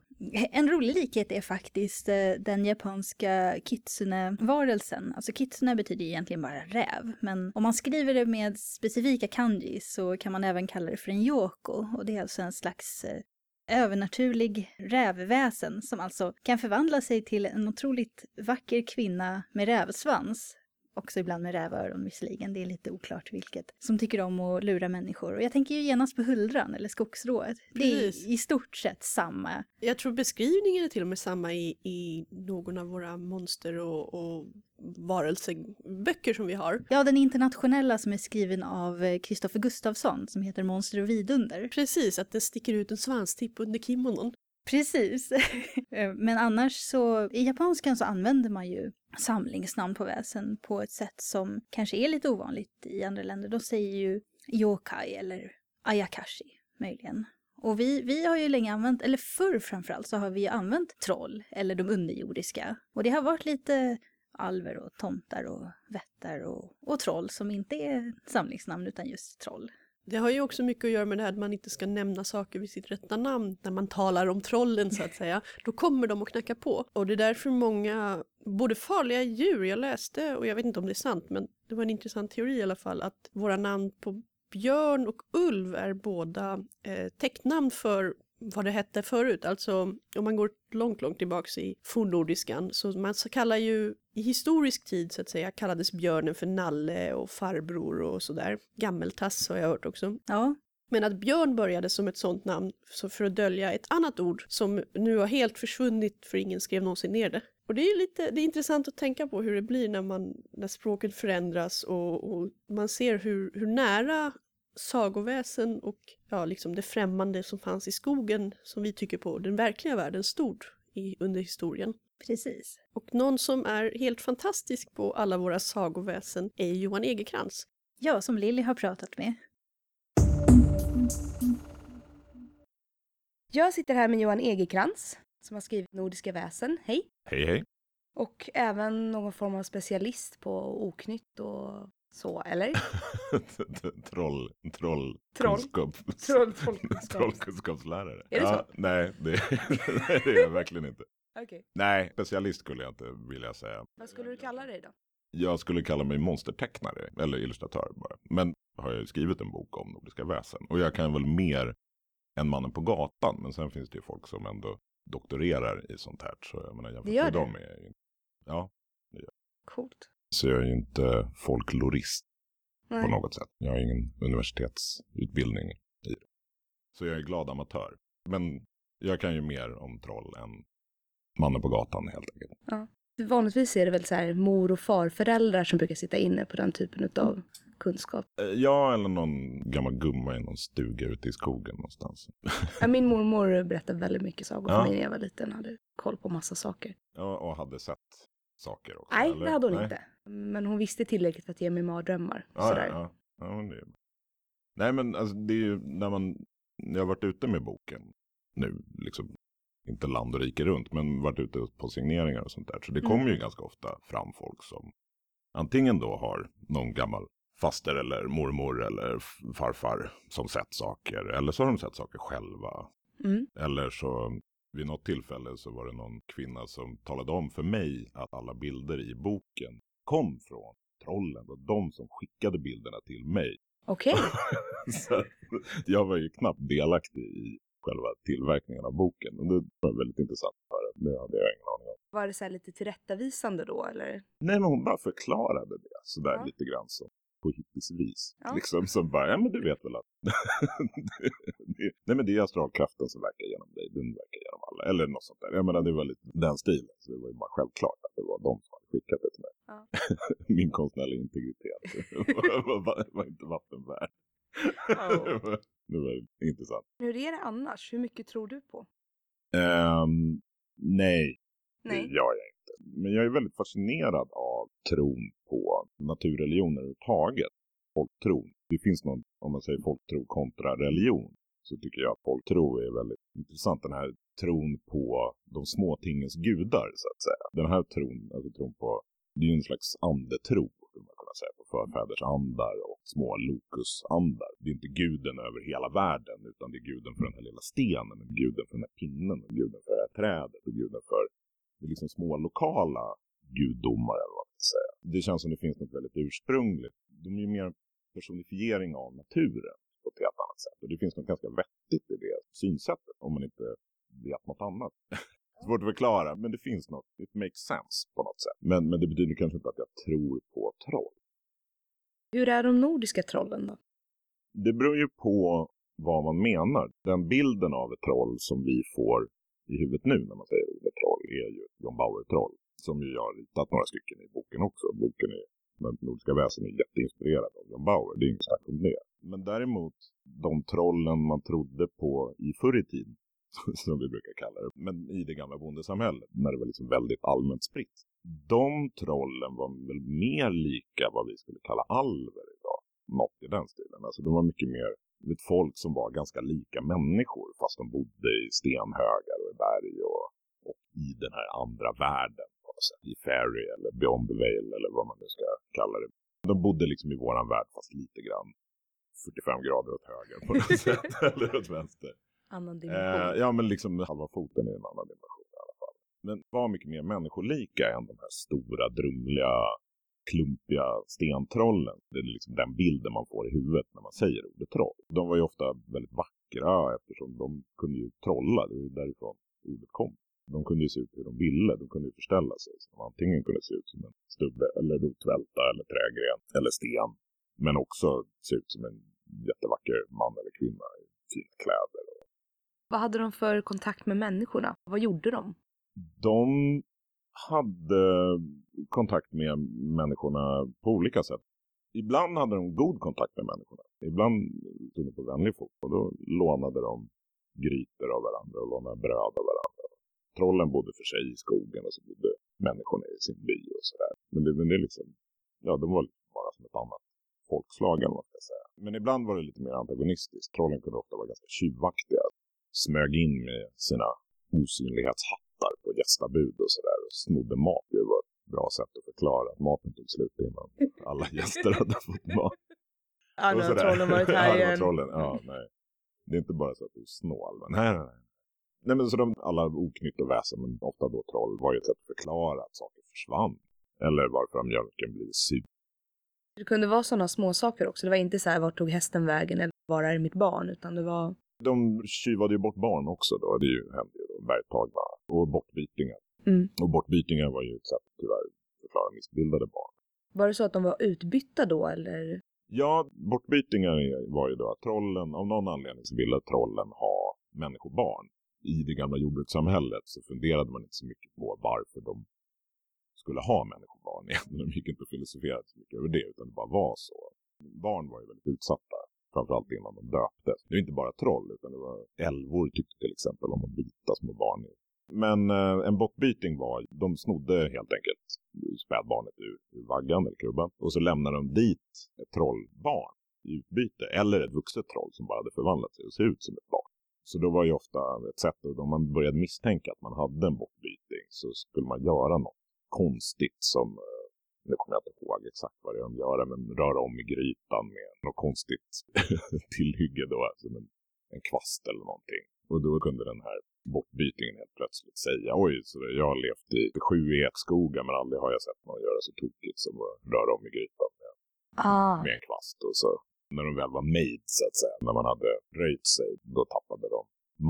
En rolig likhet är faktiskt eh, den japanska kitsune-varelsen. Alltså kitsune betyder egentligen bara räv, men om man skriver det med specifika kanji så kan man även kalla det för en yoko. Och det är alltså en slags eh, övernaturlig rävväsen som alltså kan förvandla sig till en otroligt vacker kvinna med rävsvans. Också ibland med rävöron visserligen, det är lite oklart vilket. Som tycker om att lura människor. Och jag tänker ju genast på huldran eller skogsrået. Det är i stort sett samma. Jag tror beskrivningen är till och med samma i, i någon av våra monster och, och varelseböcker som vi har. Ja, den internationella som är skriven av Kristoffer Gustafsson som heter Monster och vidunder. Precis, att det sticker ut en svanstipp under kimonon. Precis. [laughs] Eh, men annars så, i japanskan så använder man ju samlingsnamn på väsen på ett sätt som kanske är lite ovanligt i andra länder. De säger ju yokai eller ayakashi möjligen. Och vi, vi har ju länge använt, eller förr framförallt, så har vi ju använt troll eller de underjordiska. Och det har varit lite alver och tomtar och vättar och, och troll som inte är samlingsnamn utan just troll. Det har ju också mycket att göra med det här att man inte ska nämna saker vid sitt rätta namn när man talar om trollen så att säga. Då kommer de att knacka på. Och det är därför många, både farliga djur, jag läste och jag vet inte om det är sant men det var en intressant teori i alla fall att våra namn på björn och ulv är båda eh, täcknamn för vad det hette förut. Alltså om man går långt, långt tillbaks i fornnordiskan så man så kallar ju i historisk tid så att säga kallades björnen för nalle och farbror och sådär. Gammeltass har jag hört också. Ja, Men att björn började som ett sånt namn så för att dölja ett annat ord som nu har helt försvunnit för ingen skrev någonsin ner det. Och det är lite det är intressant att tänka på hur det blir när, man, när språket förändras och, och man ser hur, hur nära sagoväsen och ja, liksom det främmande som fanns i skogen som vi tycker på den verkliga världen stod i, under historien. Precis. Och någon som är helt fantastisk på alla våra sagoväsen är Johan Egerkrans. Ja, som Lilly har pratat med. Jag sitter här med Johan Egerkrans som har skrivit Nordiska väsen. Hej! Hej hej. Och även någon form av specialist på oknytt och så, eller? [laughs] Troll, troll, Troll. kunskap, Troll- trollkunskaps- trollkunskapslärare. Är det ja, Nej, det, [laughs] det är jag verkligen inte. Okej. Nej, specialist skulle jag inte vilja säga. Vad skulle du kalla dig då? Jag skulle kalla mig monstertecknare, eller illustratör bara. Men har jag ju skrivit en bok om nordiska väsen. Och jag kan väl mer än mannen på gatan. Men sen finns det ju folk som ändå doktorerar i sånt här. Så jag menar, jämfört Det gör med det? dem är jag ju Ja, Coolt. Så jag är ju inte folklorist på Nej. något sätt. Jag har ingen universitetsutbildning i det. Så jag är glad amatör. Men jag kan ju mer om troll än mannen på gatan helt enkelt. Vanligtvis är det väl så här mor och farföräldrar som brukar sitta inne på den typen av kunskap. Eh, Ja, eller någon gammal gumma i någon stuga ute i skogen någonstans. [laughs] Ja, Min mormor berättade väldigt mycket sagor för Ja. mig när jag var liten. Hade koll på massa saker. Ja, och hade sett saker också. Nej, eller? det hade hon Nej? inte. Men hon visste tillräckligt för att ge mig mardrömmar. Ja, sådär. ja, ja. ja det är... Nej, men alltså, det är ju när man... Jag har varit ute med boken nu, liksom inte land och rike runt, men varit ute på signeringar och sånt där. Så det Mm. kommer ju ganska ofta fram folk som antingen då har någon gammal faster eller mormor eller farfar som sett saker. Eller så har de sett saker själva. Mm. Eller så vid något tillfälle så var det någon kvinna som talade om för mig att alla bilder i boken kom från trollen och de som skickade bilderna till mig. Okej. [laughs] så jag var ju knappt delaktig i själva tillverkningen av boken. Och det var väldigt intressant att höra. Det hade jag ingen aning om. Var det så här lite tillrättavisande då eller? Nej, men hon bara förklarade det sådär Ja. lite grann som på hippisvis. Ja. Liksom som bara, ja men du vet väl att [laughs] det, nej men det är astralkraften som verkar genom dig, den verkar genom alla. Eller något sånt där. Jag menar det var lite den stilen. Så det var ju bara självklart att det var de som hade skickat det till mig. Ja. [laughs] Min konstnärliga integritet [laughs] var, var, var inte vatten värd. Oh. det, var, intressant. Hur är det annars? Hur mycket tror du på? Ehm, nej, Nej. det gör jag inte. Men jag är väldigt fascinerad av tron på naturreligioner överhuvudtaget. Folktron. Det finns någon, om man säger folktro kontra religion, så tycker jag att folktro är väldigt intressant. Den här tron på de små tingens gudar, så att säga. Den här tron, alltså tron på, det är ju en slags andetro, skulle man kunna säga, på förfäders andar och små lokusandar. Det är inte guden över hela världen, utan det är guden för den här lilla stenen, guden för den här pinnen, guden för det här trädet, och guden för liksom små lokala gudomar eller vad man ska säga. Det känns som det finns något väldigt ursprungligt. De är ju mer en personifiering av naturen på ett helt annat sätt. Och det finns något ganska vettigt i det synsättet om man inte vet något annat. [laughs] Svårt att förklara, men det finns något. It makes sense på något sätt. Men, men det betyder kanske inte att jag tror på troll. Hur är de nordiska trollen då? Det beror ju på vad man menar. Den bilden av ett troll som vi får i huvudet nu när man säger ordet troll är ju John Bauer-troll. Som ju jag har ritat några stycken i boken också. Boken är, den nordiska väsen är jätteinspirerad av John Bauer, det är inget snack om det. Men däremot, de trollen man trodde på i förr i tiden, [laughs] som vi brukar kalla det, men i det gamla bondesamhället, när det var liksom väldigt allmänt spritt. De trollen var väl mer lika vad vi skulle kalla alver idag. Något i den stilen. Alltså de var mycket mer ett folk som var ganska lika människor fast de bodde i stenhögar och i berg och, och i den här andra världen sätt. I Fairy eller Beyond the Veil eller vad man nu ska kalla det. De bodde liksom i våran värld fast lite grann 45 grader åt höger på något [laughs] sätt. eller åt vänster. Annan dimension. Eh, ja, men liksom halva foten i en annan dimension i alla fall. Men var mycket mer människolika än de här stora, drumliga, klumpiga stentrollen. Det är liksom den bilden man får i huvudet när man säger ordet troll. De var ju ofta väldigt vackra eftersom de kunde ju trolla. Det var ju därifrån ordet kom. De kunde ju se ut hur de ville. De kunde ju förställa sig. Så de antingen kunde se ut som en stubbe eller rotvälta eller trägren eller sten. Men också se ut som en jättevacker man eller kvinna i fina kläder. Vad hade de för kontakt med människorna? Vad gjorde de? de hade kontakt med människorna på olika sätt. Ibland hade de god kontakt med människorna. Ibland stod de på vänlig fot och då lånade de grytor av varandra och lånade bröd av varandra. Trollen bodde för sig i skogen och så bodde människorna i sin by och sådär. Men det, men det är liksom, ja de var bara som ett annat folkslag eller vad man ska säga. Men ibland var det lite mer antagonistiskt. Trollen kunde ofta vara ganska tjuvaktiga. Smög in med sina osynlighetshattar på gästabud och sådär och snodde mat. Det var bra sätt att förklara att maten tog slut innan alla gäster [laughs] hade fått mat. Och har trollen varit här igen. trollen. Ja, nej. Det är inte bara så att du är snål. Men nej, nej, nej. Nej, men så de, alla oknytt och väsen, men ofta då troll, var ju ett sätt att förklara att saker försvann. Eller varför mjölken blivit sur. Det kunde vara sådana små saker också. Det var inte så här, vart tog hästen vägen eller var är mitt barn? Utan det var, De tjuvade ju bort barn också då. Det hände ju då, bergtagna och bortbytingar. Mm. Och bortbytingar var ju ett sätt att tyvärr förklara missbildade barn. var det så att de var utbytta då eller? Ja, bortbytingar var ju då att trollen, av någon anledning så ville trollen ha människobarn. I det gamla jordbrukssamhället så funderade man inte så mycket på varför de skulle ha människobarn. [laughs] De gick inte och filosoferade så mycket över det, utan det bara var så. Barn var ju väldigt utsatta, framförallt innan de döptes. Det är inte bara troll, utan det var älvor tyckte till exempel om att byta små barn. Men eh, en bockbyting var, de snodde helt enkelt spädbarnet ur, ur vaggan eller krubban och så lämnade de dit ett trollbarn i utbyte eller ett vuxet troll som bara hade förvandlat sig och ser ut som ett barn. Så då var ju ofta ett sätt, att om man började misstänka att man hade en bockbyting så skulle man göra något konstigt som, eh, nu kommer jag inte ihåg exakt vad det är de gör, men röra om i grytan med något konstigt [laughs] tillhygge då, alltså en, en kvast eller någonting. Och då kunde den här bortbytingen helt plötsligt säga oj, så det- jag har levt i sju ekskogar men aldrig har jag sett någon göra så tokigt som att röra om i grytan med, Ah. med en kvast. Och så när de väl var made så att säga, när man hade röjt sig, då tappade de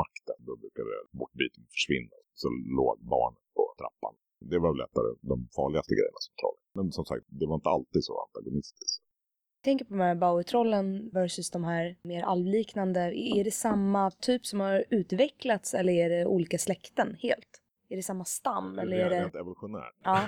makten. Då brukade bortbytingen försvinna. Så låg barnet på trappan. Det var väl lättare de farligaste grejerna som troll. Men som sagt, det var inte alltid så antagonistiskt. Tänker på de här Bowie-trollen versus de här mer alvliknande. Är det samma typ som har utvecklats eller är det olika släkten helt? Är det samma stam eller är Rent det evolutionärt. Ja.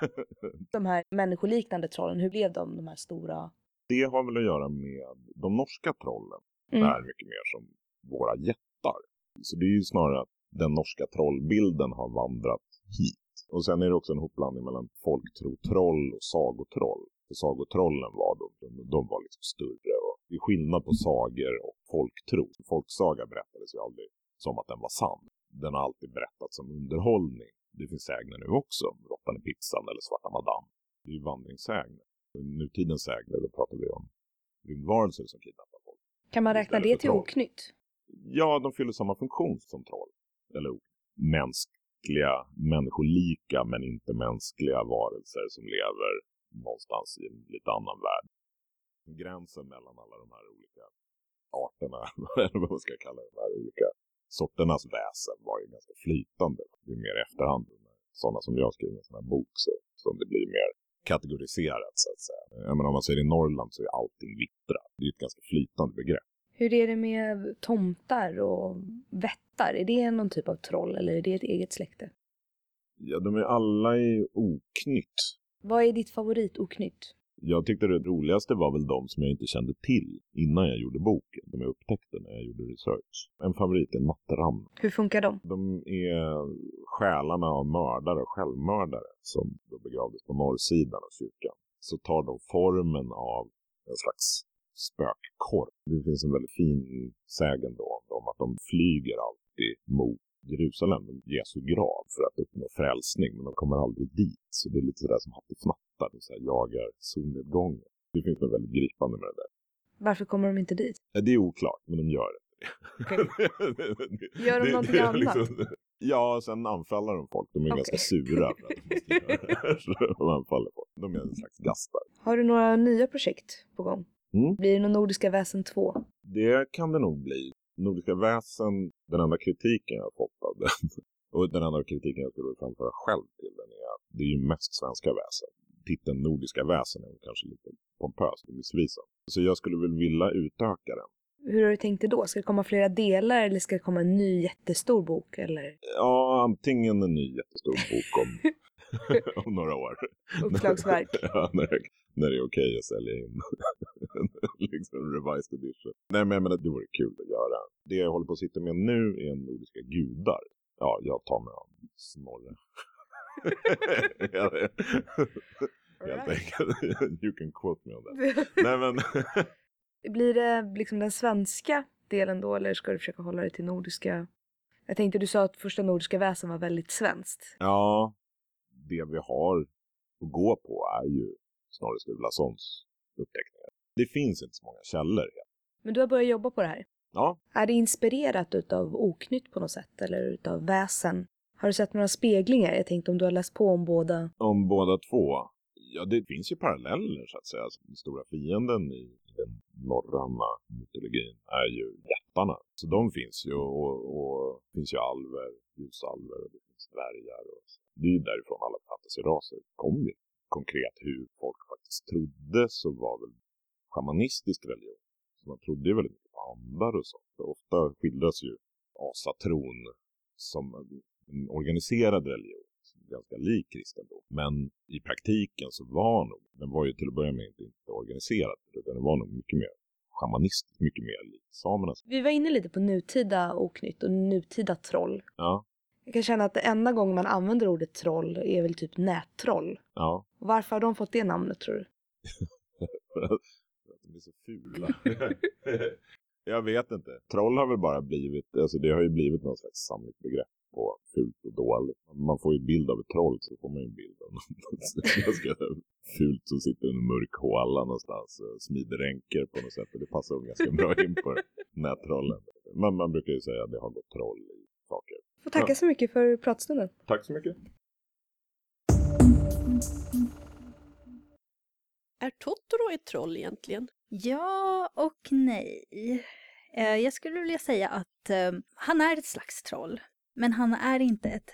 [laughs] de här människoliknande trollen? Hur blev de, de här stora? det har väl att göra med de norska trollen. Mm. är mycket mer som våra jättar. Så det är ju snarare att den norska trollbilden har vandrat hit. Och sen är det också en hopblandning mellan folktro-troll och sagotroll. För sagotrollen var de, de, de var liksom större. Och det är skillnad på sagor och folktro. Folksaga berättades ju aldrig som att den var sann. Den har alltid berättats som underhållning. Det finns sägner nu också, Råttan i pizzan eller Svarta madam. Det är ju vandringssägner. Nutidens sägner, då pratar vi om rymdvarelser som kidnappar folk. Kan man räkna det till troll. oknytt? Ja, de fyller samma funktion som troll. Eller mänskliga, människolika men inte mänskliga varelser som lever någonstans i en lite annan värld. Gränsen mellan alla de här olika arterna, [laughs] eller vad man ska kalla de här olika sorternas väsen var ju ganska flytande. Det är mer i efterhand, sådana som jag skriver en sån här bok, så, som det blir mer kategoriserat så att säga. Jag menar, om man säger i Norrland så är allting vittra. Det är ett ganska flytande begrepp. Hur är det med tomtar och vättar? Är det någon typ av troll eller är det ett eget släkte? Ja, de är alla i oknytt. Vad är ditt favoritoknytt? Jag tyckte det roligaste var väl de som jag inte kände till innan jag gjorde boken. De jag upptäckte när jag gjorde research. En favorit är Natteram. Hur funkar de? De är själarna av mördare och självmördare som då begravdes på norrsidan av kyrkan. Så tar de formen av en slags spökkorp. Det finns en väldigt fin sägen då om att de flyger alltid mot Jerusalem, Jesu grav, för att uppnå frälsning. Men de kommer aldrig dit. Så det är lite sådär som Hattifnattar, de så här jagar solnedgången. Det finns något väldigt gripande med det där. Varför kommer de inte dit? Det är oklart, men de gör det. [laughs] Gör de någonting annat? liksom- Ja, sen anfaller de folk. De är Okej. ganska sura för att de måste göra det [laughs] de anfaller folk. De är en slags gastar. Har du några nya projekt på gång? Mm. Blir det någon Nordiska väsen 2? Det kan det nog bli. Nordiska väsen, den enda kritiken jag har fått av den [laughs] och den enda kritiken jag skulle framföra själv till den är att det är ju mest svenska väsen. Titeln Nordiska väsen är kanske lite pompös och missvisande. Så jag skulle väl vilja utöka den. Hur har du tänkt det då? Ska det komma flera delar eller ska det komma en ny jättestor bok? Eller Ja, antingen en ny jättestor bok om, [laughs] [laughs] om några år. uppslagsverk? ja, när, när det är okej att sälja in [laughs] liksom revised edition. Nej, men jag menar, det vore kul att göra. Det jag håller på att sitta med nu är Nordiska gudar. ja, jag tar mig av Snorre. [laughs] Helt enkelt. You can quote me on that. [laughs] Nej men, Blir det liksom den svenska delen då eller ska du försöka hålla dig till nordiska? Jag tänkte du sa att första nordiska väsen var väldigt svenskt. ja, det vi har att gå på är ju Snorre Sturlasons uppteckningar. Det finns inte så många källor. Men du har börjat jobba på det här. Ja, Är det inspirerat utav oknytt på något sätt eller utav väsen? Har du sett några speglingar? Jag tänkte om du har läst på om båda. om båda två. Ja, det finns ju paralleller så att säga. Alltså, Den stora fienden i den norröna mytologin är ju jättarna. Så de finns ju och, och finns ju alver, ljusalver och det finns dvärgar. Och så. Det är ju därifrån alla fantasyraser kom ju. Konkret hur folk faktiskt trodde så var väl shamanistisk religion. Så man trodde ju väldigt mycket på andar och sånt. För ofta skildras ju asatron som en organiserad religion ganska lik kristendom. Men i praktiken så var nog, den var ju till att börja med inte, inte organiserad, utan den var nog mycket mer shamanistisk, mycket mer lik samernas. Vi var inne lite på nutida oknytt och nutida troll. Ja, Jag kan känna att det enda gången man använder ordet troll är väl typ nättroll. ja. Varför har de fått det namnet tror du? För [laughs] att de är så fula. [laughs] Jag vet inte. Troll har väl bara blivit, alltså det har ju blivit någon slags samlingsbegrepp på fult och dåligt. Man får ju en bild av ett troll så får man ju en bild av något [laughs] ganska fult som sitter i en mörk håla någonstans och smider ränker på något sätt. Och det passar ganska bra in på nättrollen. Men man brukar ju säga att det har gått troll i saker. Får tacka så mycket för pratstunden. Tack så mycket. Är Totoro ett troll egentligen? Ja och nej. Eh, Jag skulle vilja säga att eh, han är ett slags troll. Men han är inte ett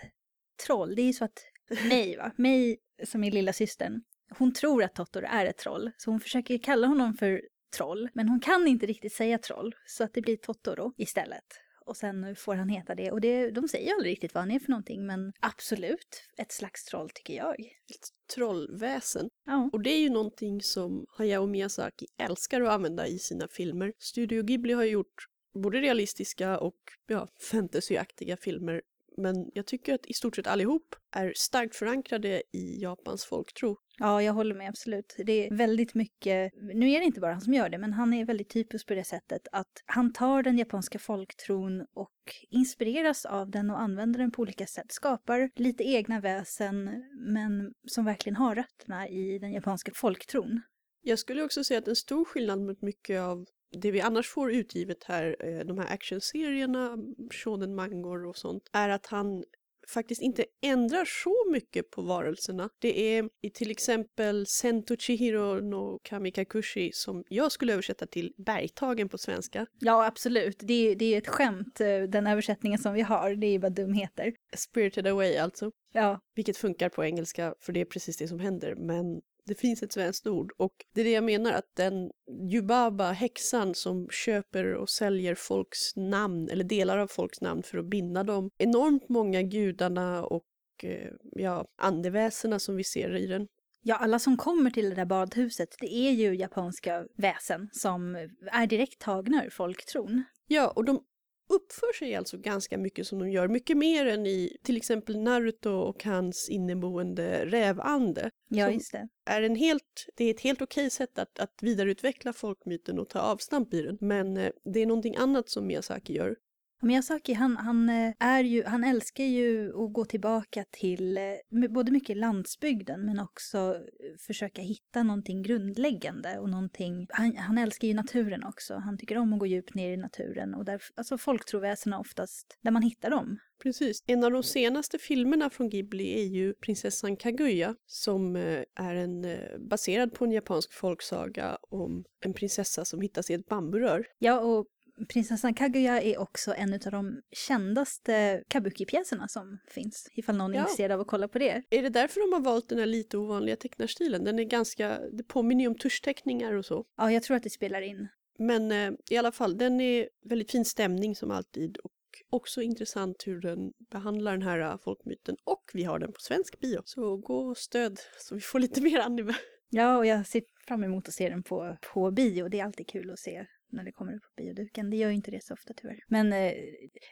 troll. Det är ju så att [laughs] May, va? May som är lilla systern, hon tror att Totoro är ett troll. Så hon försöker kalla honom för troll. Men hon kan inte riktigt säga troll. Så att det blir Totoro istället. Och sen får han heta det. Och det, de säger ju aldrig riktigt vad han är för någonting. Men absolut ett slags troll tycker jag. Ett trollväsen. Ja. Och det är ju någonting som Hayao Miyazaki älskar att använda i sina filmer. Studio Ghibli har gjort både realistiska och ja, fantasyaktiga filmer. Men jag tycker att i stort sett allihop är starkt förankrade i Japans folktro. Ja, jag håller med absolut. Det är väldigt mycket, nu är det inte bara han som gör det, men han är väldigt typisk på det sättet att han tar den japanska folktron och inspireras av den och använder den på olika sätt. Skapar lite egna väsen, men som verkligen har rötterna i den japanska folktron. Jag skulle också säga att en stor skillnad mot mycket av det vi annars får utgivet här, eh, de här actionserierna, shonen mangor och sånt, är att han faktiskt inte ändrar så mycket på varelserna. Det är i till exempel Sento Chihiro no Kamikakushi som jag skulle översätta till bergtagen på svenska. Ja, absolut. Det är, det är ett skämt, eh, den översättningen som vi har. Det är ju bara dumheter. Spirited Away alltså. Ja, Vilket funkar på engelska för det är precis det som händer. Men det finns ett svenskt ord och det är det jag menar att den Yubaba, häxan som köper och säljer folks namn eller delar av folks namn för att binda dem. Enormt många gudarna och eh, ja, andeväsena som vi ser i den. Ja, alla som kommer till det där badhuset, det är ju japanska väsen som är direkt tagna ur folktron. Ja, och de uppför sig alltså ganska mycket som de gör, mycket mer än i till exempel Naruto och hans inneboende rävande. Ja, just det. är en helt, det är ett helt okej sätt att, att vidareutveckla folkmyten och ta avstamp i den. Men eh, det är någonting annat som Miyazaki gör. Miyazaki, han, han, eh, är ju, han älskar ju att gå tillbaka till eh, både mycket landsbygden men också eh, försöka hitta någonting grundläggande och någonting, han, han älskar ju naturen också. Han tycker om att gå djupt ner i naturen och där, alltså folktroväsena oftast, där man hittar dem. Precis. En av de senaste filmerna från Ghibli är ju Prinsessan Kaguya som är en, baserad på en japansk folksaga om en prinsessa som hittas i ett bamburör. Ja, och Prinsessan Kaguya är också en av de kändaste kabuki-pjäserna som finns, ifall någon är Ja. intresserad av att kolla på det. Är det därför de har valt den här lite ovanliga tecknarstilen? Den är ganska, det påminner ju om tuschteckningar och så. Ja, jag tror att det spelar in. Men eh, i alla fall, den är väldigt fin stämning som alltid och också intressant hur den behandlar den här eh, folkmyten. Och vi har den på svensk bio, så gå och stöd så vi får lite mer anime. Ja, och jag ser fram emot att se den på, på bio. Det är alltid kul att se när det kommer upp på bioduken. Det gör ju inte det så ofta tyvärr. Men eh,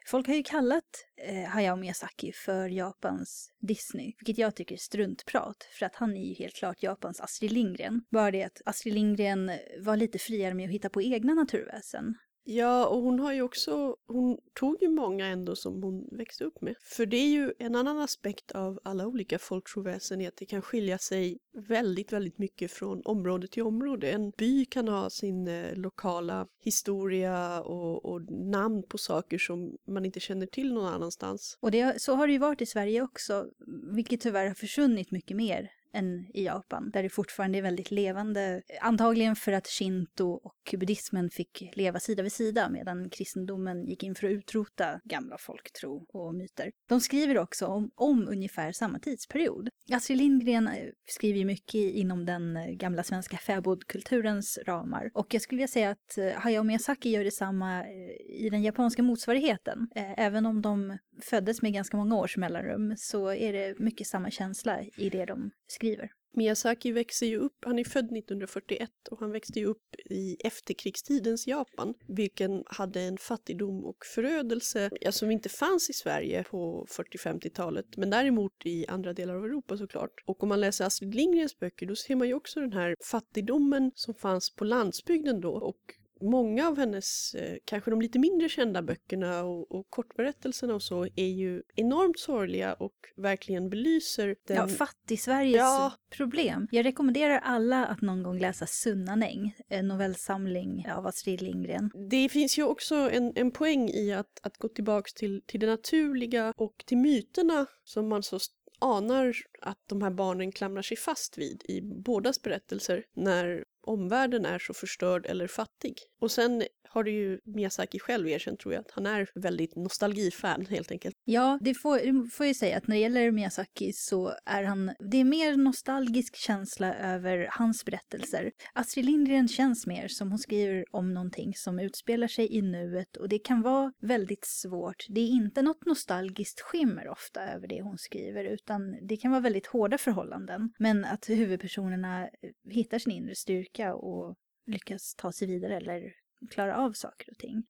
folk har ju kallat eh, Hayao Miyazaki för Japans Disney, vilket jag tycker är struntprat, för att han är ju helt klart Japans Astrid Lindgren. Bara det att Astrid Lindgren var lite friare med att hitta på egna naturväsen. Ja, och hon har ju också, hon tog ju många ändå som hon växte upp med. För det är ju en annan aspekt av alla olika folktroväsen är att det kan skilja sig väldigt, väldigt mycket från område till område. En by kan ha sin eh, lokala historia och, och namn på saker som man inte känner till någon annanstans. Och det, så har det ju varit i Sverige också, vilket tyvärr har försvunnit mycket mer än i Japan, där det fortfarande är väldigt levande. Antagligen för att shinto och buddhismen fick leva sida vid sida medan kristendomen gick in för att utrota gamla folktro och myter. De skriver också om, om ungefär samma tidsperiod. Astrid Lindgren eh, skriver ju mycket inom den eh, gamla svenska fäbodkulturens ramar och jag skulle vilja säga att eh, Hayao Miyazaki gör detsamma i den japanska motsvarigheten. Även om de föddes med ganska många års mellanrum så är det mycket samma känsla i det de skriver. Miyazaki växer ju upp, han är född 1941 och han växte ju upp i efterkrigstidens Japan, vilken hade en fattigdom och förödelse ja, som inte fanns i Sverige på 40-50-talet, men däremot i andra delar av Europa såklart. Och om man läser Astrid Lindgrens böcker då ser man ju också den här fattigdomen som fanns på landsbygden då och många av hennes, eh, kanske de lite mindre kända böckerna och, och kortberättelserna och så är ju enormt sorgliga och verkligen belyser den... Ja, fattig-Sveriges ja. problem. Jag rekommenderar alla att någon gång läsa Sunnanäng, en novellsamling av Astrid Lindgren. Det finns ju också en, en poäng i att, att gå tillbaks till, till det naturliga och till myterna som man så anar att de här barnen klamrar sig fast vid i bådas berättelser när omvärlden är så förstörd eller fattig. Och sen har det ju Miyazaki själv erkänt tror jag, att han är väldigt nostalgifan helt enkelt. Ja, det får, det får jag säga att när det gäller Miyazaki så är han, det är mer nostalgisk känsla över hans berättelser. Astrid Lindgren känns mer som hon skriver om någonting som utspelar sig i nuet och det kan vara väldigt svårt. Det är inte något nostalgiskt skimmer ofta över det hon skriver utan det kan vara väldigt hårda förhållanden. Men att huvudpersonerna hittar sin inre styrka och lyckas ta sig vidare eller klara av saker och ting.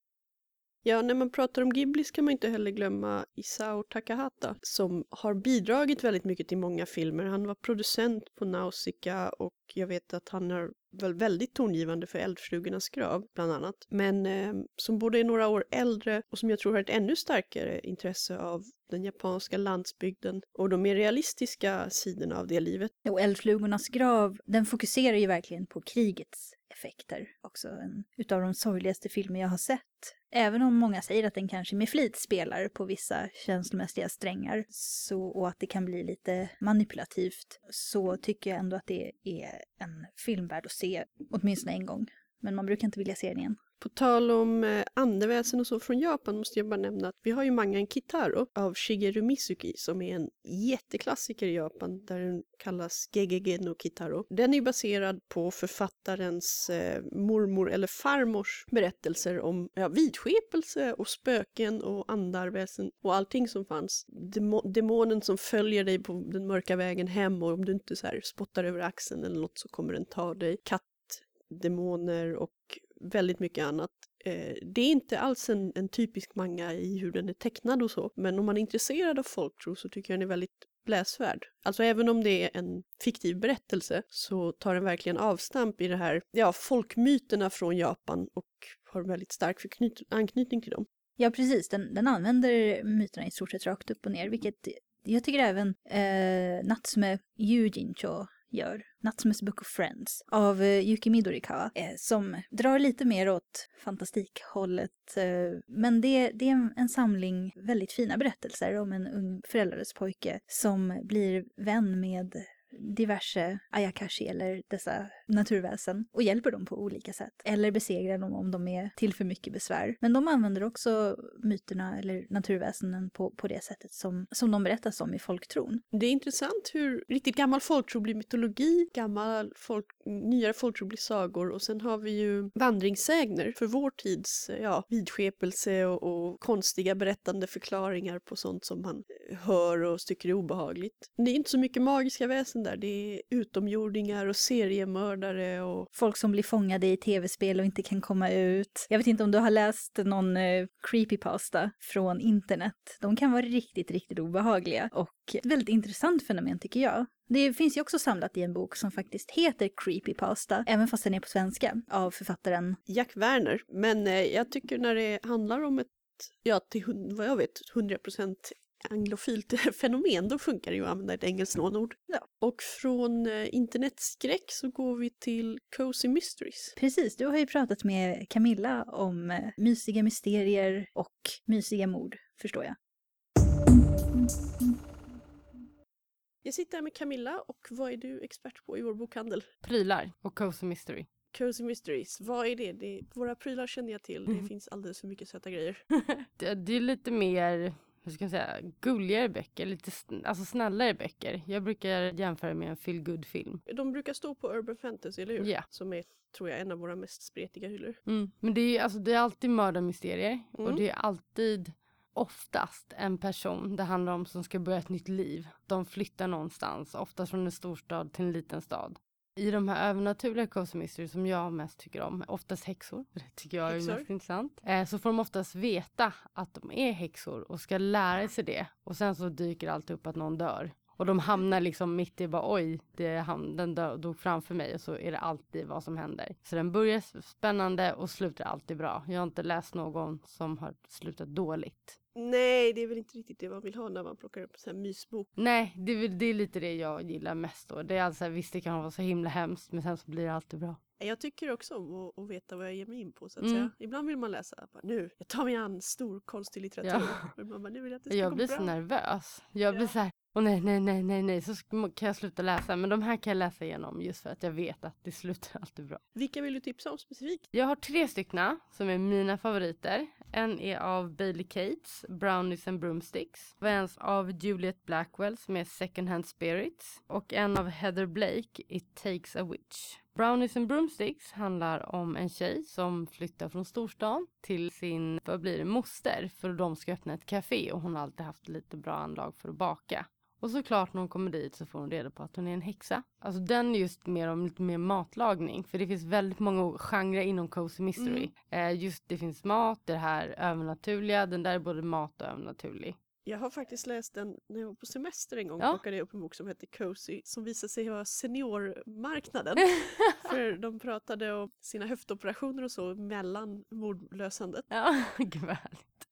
Ja, när man pratar om Ghibli ska man inte heller glömma Isao Takahata som har bidragit väldigt mycket till många filmer. Han var producent på Nausicaa och jag vet att han är väl väldigt tongivande för Eldflugornas grav bland annat. Men eh, som både är några år äldre och som jag tror har ett ännu starkare intresse av den japanska landsbygden och de mer realistiska sidorna av det livet. Och Eldflugornas grav, den fokuserar ju verkligen på krigets effekter. Också en utav de sorgligaste filmer jag har sett. Även om många säger att den kanske med flit spelar på vissa känslomässiga strängar så, och att det kan bli lite manipulativt så tycker jag ändå att det är en film värd att se åtminstone en gång. Men man brukar inte vilja se den igen. På tal om eh, andeväsen och så från Japan måste jag bara nämna att vi har ju Mangan Kitaro av Shigeru Mizuki som är en jätteklassiker i Japan där den kallas Gegege no Kitaro. Den är baserad på författarens eh, mormor eller farmors berättelser om ja, vidskepelse och spöken och andarväsen och allting som fanns. Demo demonen som följer dig på den mörka vägen hem och om du inte så här spottar över axeln eller något så kommer den ta dig. Kattdemoner och väldigt mycket annat. Eh, det är inte alls en, en, typisk manga i hur den är tecknad och så, men om man är intresserad av folktro så tycker jag den är väldigt läsvärd. Alltså även om det är en fiktiv berättelse så tar den verkligen avstamp i det här, ja, folkmyterna från Japan och har väldigt stark anknytning till dem. Ja, precis. Den, den använder myterna i stort sett rakt upp och ner, vilket jag tycker även eh, Natsume Yujincho gör, Natsumes Book of Friends av eh, Yuki Midorikawa, eh, som drar lite mer åt fantastikhållet. Eh, men det, det är en, en, samling väldigt fina berättelser om en ung föräldralös pojke som blir vän med diverse ayakashi eller dessa naturväsen och hjälper dem på olika sätt. Eller besegrar dem om de är till för mycket besvär. Men de använder också myterna eller naturväsenen på, på det sättet som, som de berättas om i folktron. Det är intressant hur riktigt gammal folktro blir mytologi, gammal folk, nyare folktro blir sagor och sen har vi ju vandringssägner för vår tids ja, vidskepelse och, och konstiga berättande förklaringar på sånt som man hör och tycker är obehagligt. Det är inte så mycket magiska väsen där. Det är utomjordingar och seriemördare och Folk som blir fångade i tv-spel och inte kan komma ut. Jag vet inte om du har läst någon eh, creepypasta från internet. De kan vara riktigt, riktigt obehagliga och ett väldigt intressant fenomen tycker jag. Det finns ju också samlat i en bok som faktiskt heter Creepypasta, även fast den är på svenska, av författaren Jack Werner. Men eh, jag tycker när det handlar om ett, ja till vad jag vet, 100% anglofilt [laughs] fenomen, då funkar det ju att använda ett engelskt lånord. Ja. Och från eh, internetskräck så går vi till Cozy Mysteries. Precis, du har ju pratat med Camilla om eh, mysiga mysterier och mysiga mord, förstår jag. Jag sitter här med Camilla och vad är du expert på i vår bokhandel? Prylar och Cozy Mystery. Cozy Mysteries, vad är det? det våra prylar känner jag till, det finns alldeles för mycket söta grejer. [laughs] Det, det är lite mer, hur ska jag säga, gulligare böcker, lite sn- alltså snällare böcker. Jag brukar jämföra med en feel good film De brukar stå på Urban Fantasy, eller hur? Ja. Som är, tror jag, en av våra mest spretiga hyllor. Mm. Men det är, alltså, det är alltid mördarmysterier Mm. och det är alltid oftast en person det handlar om som ska börja ett nytt liv. De flyttar någonstans, oftast från en storstad till en liten stad. I de här övernaturliga Cozy Mystery som jag mest tycker om, oftast häxor, [laughs] det tycker jag Häxor. är mest intressant, eh, så får de oftast veta att de är häxor och ska lära sig det. Och sen så dyker allt upp att någon dör. Och de hamnar liksom mitt i bara oj, det ham- den dog framför mig och så är det alltid vad som händer. Så den börjar spännande och slutar alltid bra. Jag har inte läst någon som har slutat dåligt. Nej, det är väl inte riktigt det man vill ha när man plockar upp en sån här mysbok. Nej, det är, det är lite det jag gillar mest då. Det är alltså, visst det kan vara så himla hemskt men sen så blir det alltid bra. Jag tycker också om att, att veta vad jag ger mig in på så att Mm. säga. Ibland vill man läsa, bara, nu, jag tar mig an stor konstig litteratur. Men man bara, nu vill jag att det ska Jag gå blir bra. så nervös. Jag blir så här, åh nej, nej, nej, nej, nej, så kan jag sluta läsa. Men de här kan jag läsa igenom just för att jag vet att det [laughs] slutar alltid bra. Vilka vill du tipsa om specifikt? Jag har tre stycken som är mina favoriter. En är av Bailey Cates, Brownies and Broomsticks. Och en av Juliet Blackwell som är Second Hand Spirits. Och en av Heather Blake, It Takes a Witch. Brownies and Broomsticks handlar om en tjej som flyttar från storstan till sin, vad blir det, moster för att de ska öppna ett café och hon har alltid haft lite bra anlag för att baka. Och såklart när hon kommer dit så får hon reda på att hon är en häxa. Alltså den är just mer om lite mer matlagning. För det finns väldigt många genrer inom Cozy Mystery. Eh, just det finns mat, det här övernaturliga. Den där är både mat och övernaturlig. Jag har faktiskt läst den när jag var på semester en gång. Ja. Plockade jag upp en bok som hette Cozy som visade sig vara seniormarknaden. [laughs] För de pratade om sina höftoperationer och så mellan mordlösandet. Ja, [laughs] gud.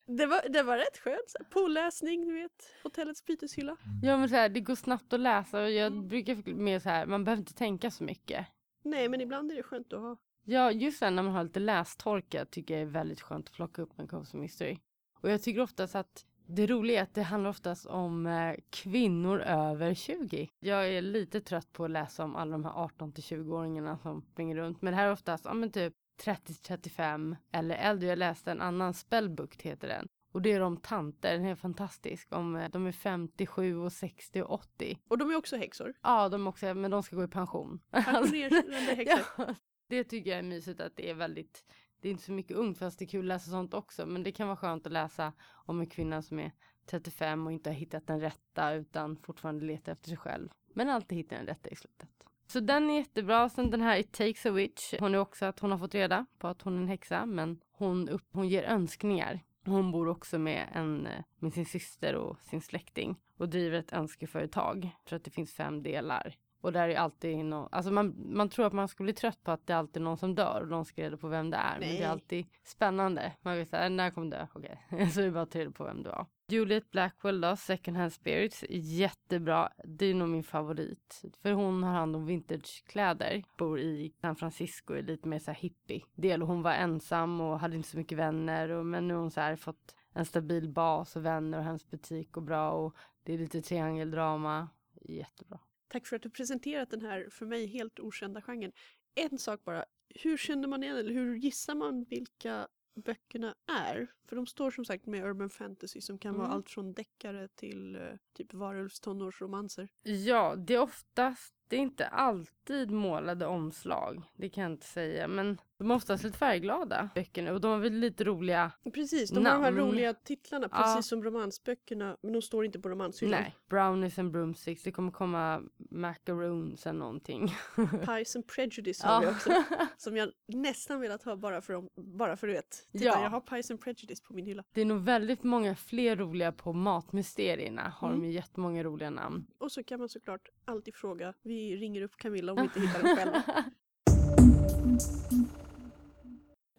Det var, det var rätt skönt. Påläsning, du vet. Hotellets byteshylla. Ja men så här, det går snabbt att läsa och jag brukar mer så här, man behöver inte tänka så mycket. Nej, men ibland är det skönt att ha. Ja, just det när man har lite lästorka tycker jag är väldigt skönt att plocka upp en Cozy Mystery. Och jag tycker oftast att det roliga är att det handlar oftast om eh, kvinnor över 20. Jag är lite trött på att läsa om alla de här 18 till 20-åringarna som springer runt. Men det här är oftast, ja men typ 30-35 eller äldre. Jag läste en annan spellbook heter den. Och det är om tanter, den är fantastisk. Om, eh, de är 57 och 60 och 80. Och de är också häxor. Ja, de också, men de ska gå i pension. Pensionerade [laughs] häxor. ja, det tycker jag är mysigt att det är väldigt, det är inte så mycket ungt fast det är kul att läsa sånt också. Men det kan vara skönt att läsa om en kvinna som är 35 och inte har hittat den rätta utan fortfarande letar efter sig själv. Men alltid hittar den rätta i slutet. Så den är jättebra. Sen den här It takes a witch. Hon är också att hon har fått reda på att hon är en häxa men hon, upp, hon ger önskningar. Hon bor också med, en, eh, med sin syster och sin släkting och driver ett önskeföretag. För att det finns fem delar. Och där är alltid någon, alltså man, man tror att man skulle bli trött på att det är alltid någon som dör och de ska reda på vem det är. Men det Nej. är alltid spännande. Man vet såhär, när kommer dö? Okej, [laughs] så är det bara att ta reda på vem det var. Juliet Blackwell då, Second Hand Spirits, jättebra. Det är nog min favorit. För hon har hand om vintagekläder. Bor i San Francisco, är lite mer så här hippie del. Hon var ensam och hade inte så mycket vänner. Och, men nu har hon så här fått en stabil bas och vänner och hennes butik går bra. Och det är lite triangeldrama. Jättebra. Tack för att du presenterat den här för mig helt okända genren. En sak bara, hur känner man igen eller hur gissar man vilka böckerna är? För de står som sagt med urban fantasy som kan vara Mm. allt från deckare till eh, typ varulvs tonårsromanser. Ja, det är oftast, det är inte alltid målade omslag. Det kan jag inte säga. Men De är oftast lite färgglada böckerna och de har väl lite roliga Precis, de har de här namn. roliga titlarna Ja. precis som romansböckerna men de står inte på romanshyllan. Nej, brownies and broomsticks. Det kommer komma macaroons eller någonting. [laughs] Pies and Prejudice har vi Ja. också. [laughs] Som jag nästan velat ha bara för, om, bara för du vet. Titta, Ja. jag har Pies and Prejudice på min hylla. Det är nog väldigt många fler roliga på matmysterierna. Har Mm. de ju jättemånga roliga namn. Och så kan man såklart alltid fråga. Vi ringer upp Camilla om vi inte hittar den själva. [laughs]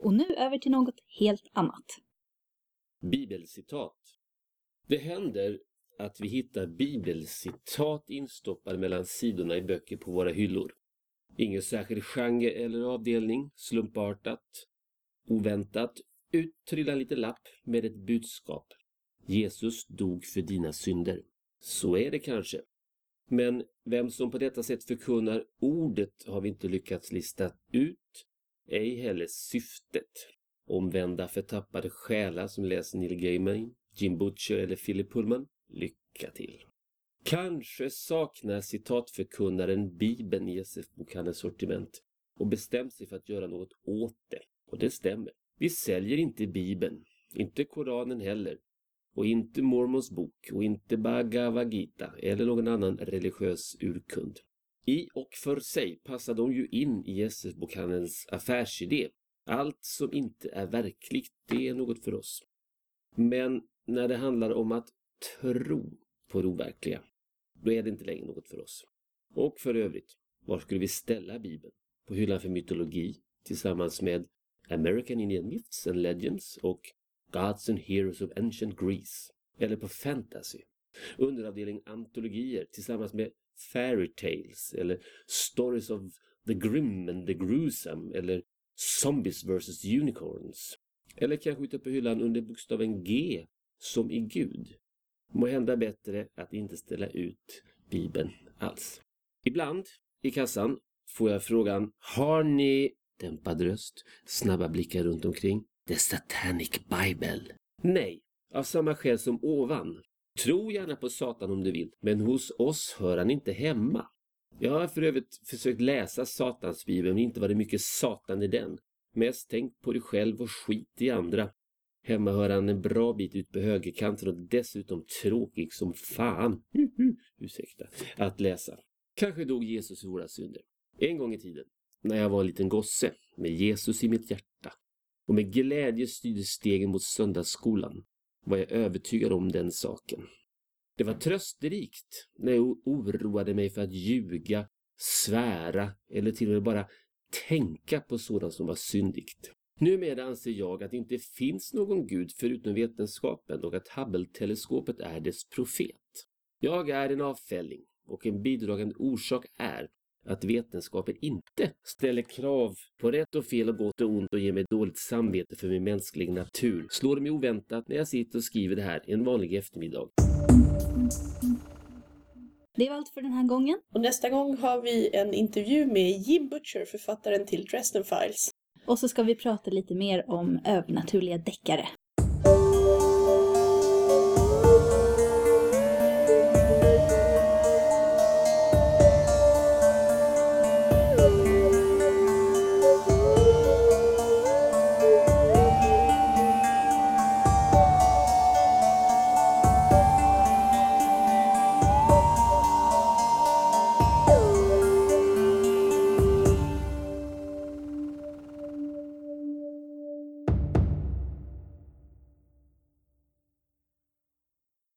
Och nu över till något helt annat. Bibelcitat. Det händer att vi hittar bibelcitat instoppade mellan sidorna i böcker på våra hyllor. Ingen särskild genre eller avdelning, slumpartat, oväntat, ut trillar en liten lapp med ett budskap. Jesus dog för dina synder. Så är det kanske. Men vem som på detta sätt förkunnar ordet har vi inte lyckats lista ut, ej heller syftet. Omvända förtappade själar som läser Neil Gaiman, Jim Butcher eller Philip Pullman. Lycka till! Kanske saknar citatförkunnaren Bibeln i SF-bokhandelns sortiment och bestämt sig för att göra något åt det. Och det stämmer. Vi säljer inte Bibeln, inte Koranen heller, och inte Mormons bok och inte Bhagavad Gita eller någon annan religiös urkund. I och för sig passar de ju in i SF-bokhandelns affärsidé. Allt som inte är verkligt, det är något för oss. Men när det handlar om att tro på det overkliga, då är det inte längre något för oss. Och för övrigt, var skulle vi ställa Bibeln? På hyllan för mytologi tillsammans med American Indian Myths and Legends och Gods and Heroes of Ancient Greece. Eller på fantasy. Underavdelning antologier tillsammans med Fairy Tales eller Stories of the Grim and the Gruesome eller Zombies vs Unicorns. Eller kanske ute på hyllan under bokstaven G som i Gud. Må hända bättre att inte ställa ut Bibeln alls. Ibland i kassan får jag frågan Har ni, dämpad röst, snabba blickar runt omkring, The Satanic Bible? Nej, av samma skäl som ovan. Tro gärna på Satan om du vill, men hos oss hör han inte hemma. Jag har för övrigt försökt läsa Satans bibel, men inte var det mycket Satan i den. Mest tänk på dig själv och skit i andra. Hemma hör han en bra bit ut på högerkanten och dessutom tråkig som fan. [laughs] Ursäkta. Att läsa. Kanske dog Jesus för våra synder. En gång i tiden, när jag var en liten gosse med Jesus i mitt hjärta och med glädje styrde stegen mot söndagsskolan var jag övertygad om den saken. Det var trösterikt när jag oroade mig för att ljuga, svära eller till och med bara tänka på sådant som var syndigt. Numera anser jag att det inte finns någon gud förutom vetenskapen och att Hubble-teleskopet är dess profet. Jag är en avfälling och en bidragande orsak är att vetenskapen inte ställer krav på rätt och fel och gott och ont och ger mig dåligt samvete för min mänskliga natur. Slår det mig oväntat när jag sitter och skriver det här en vanlig eftermiddag. Det var allt för den här gången. Och nästa gång har vi en intervju med Jim Butcher, författaren till Dresden Files. Och så ska vi prata lite mer om övernaturliga deckare.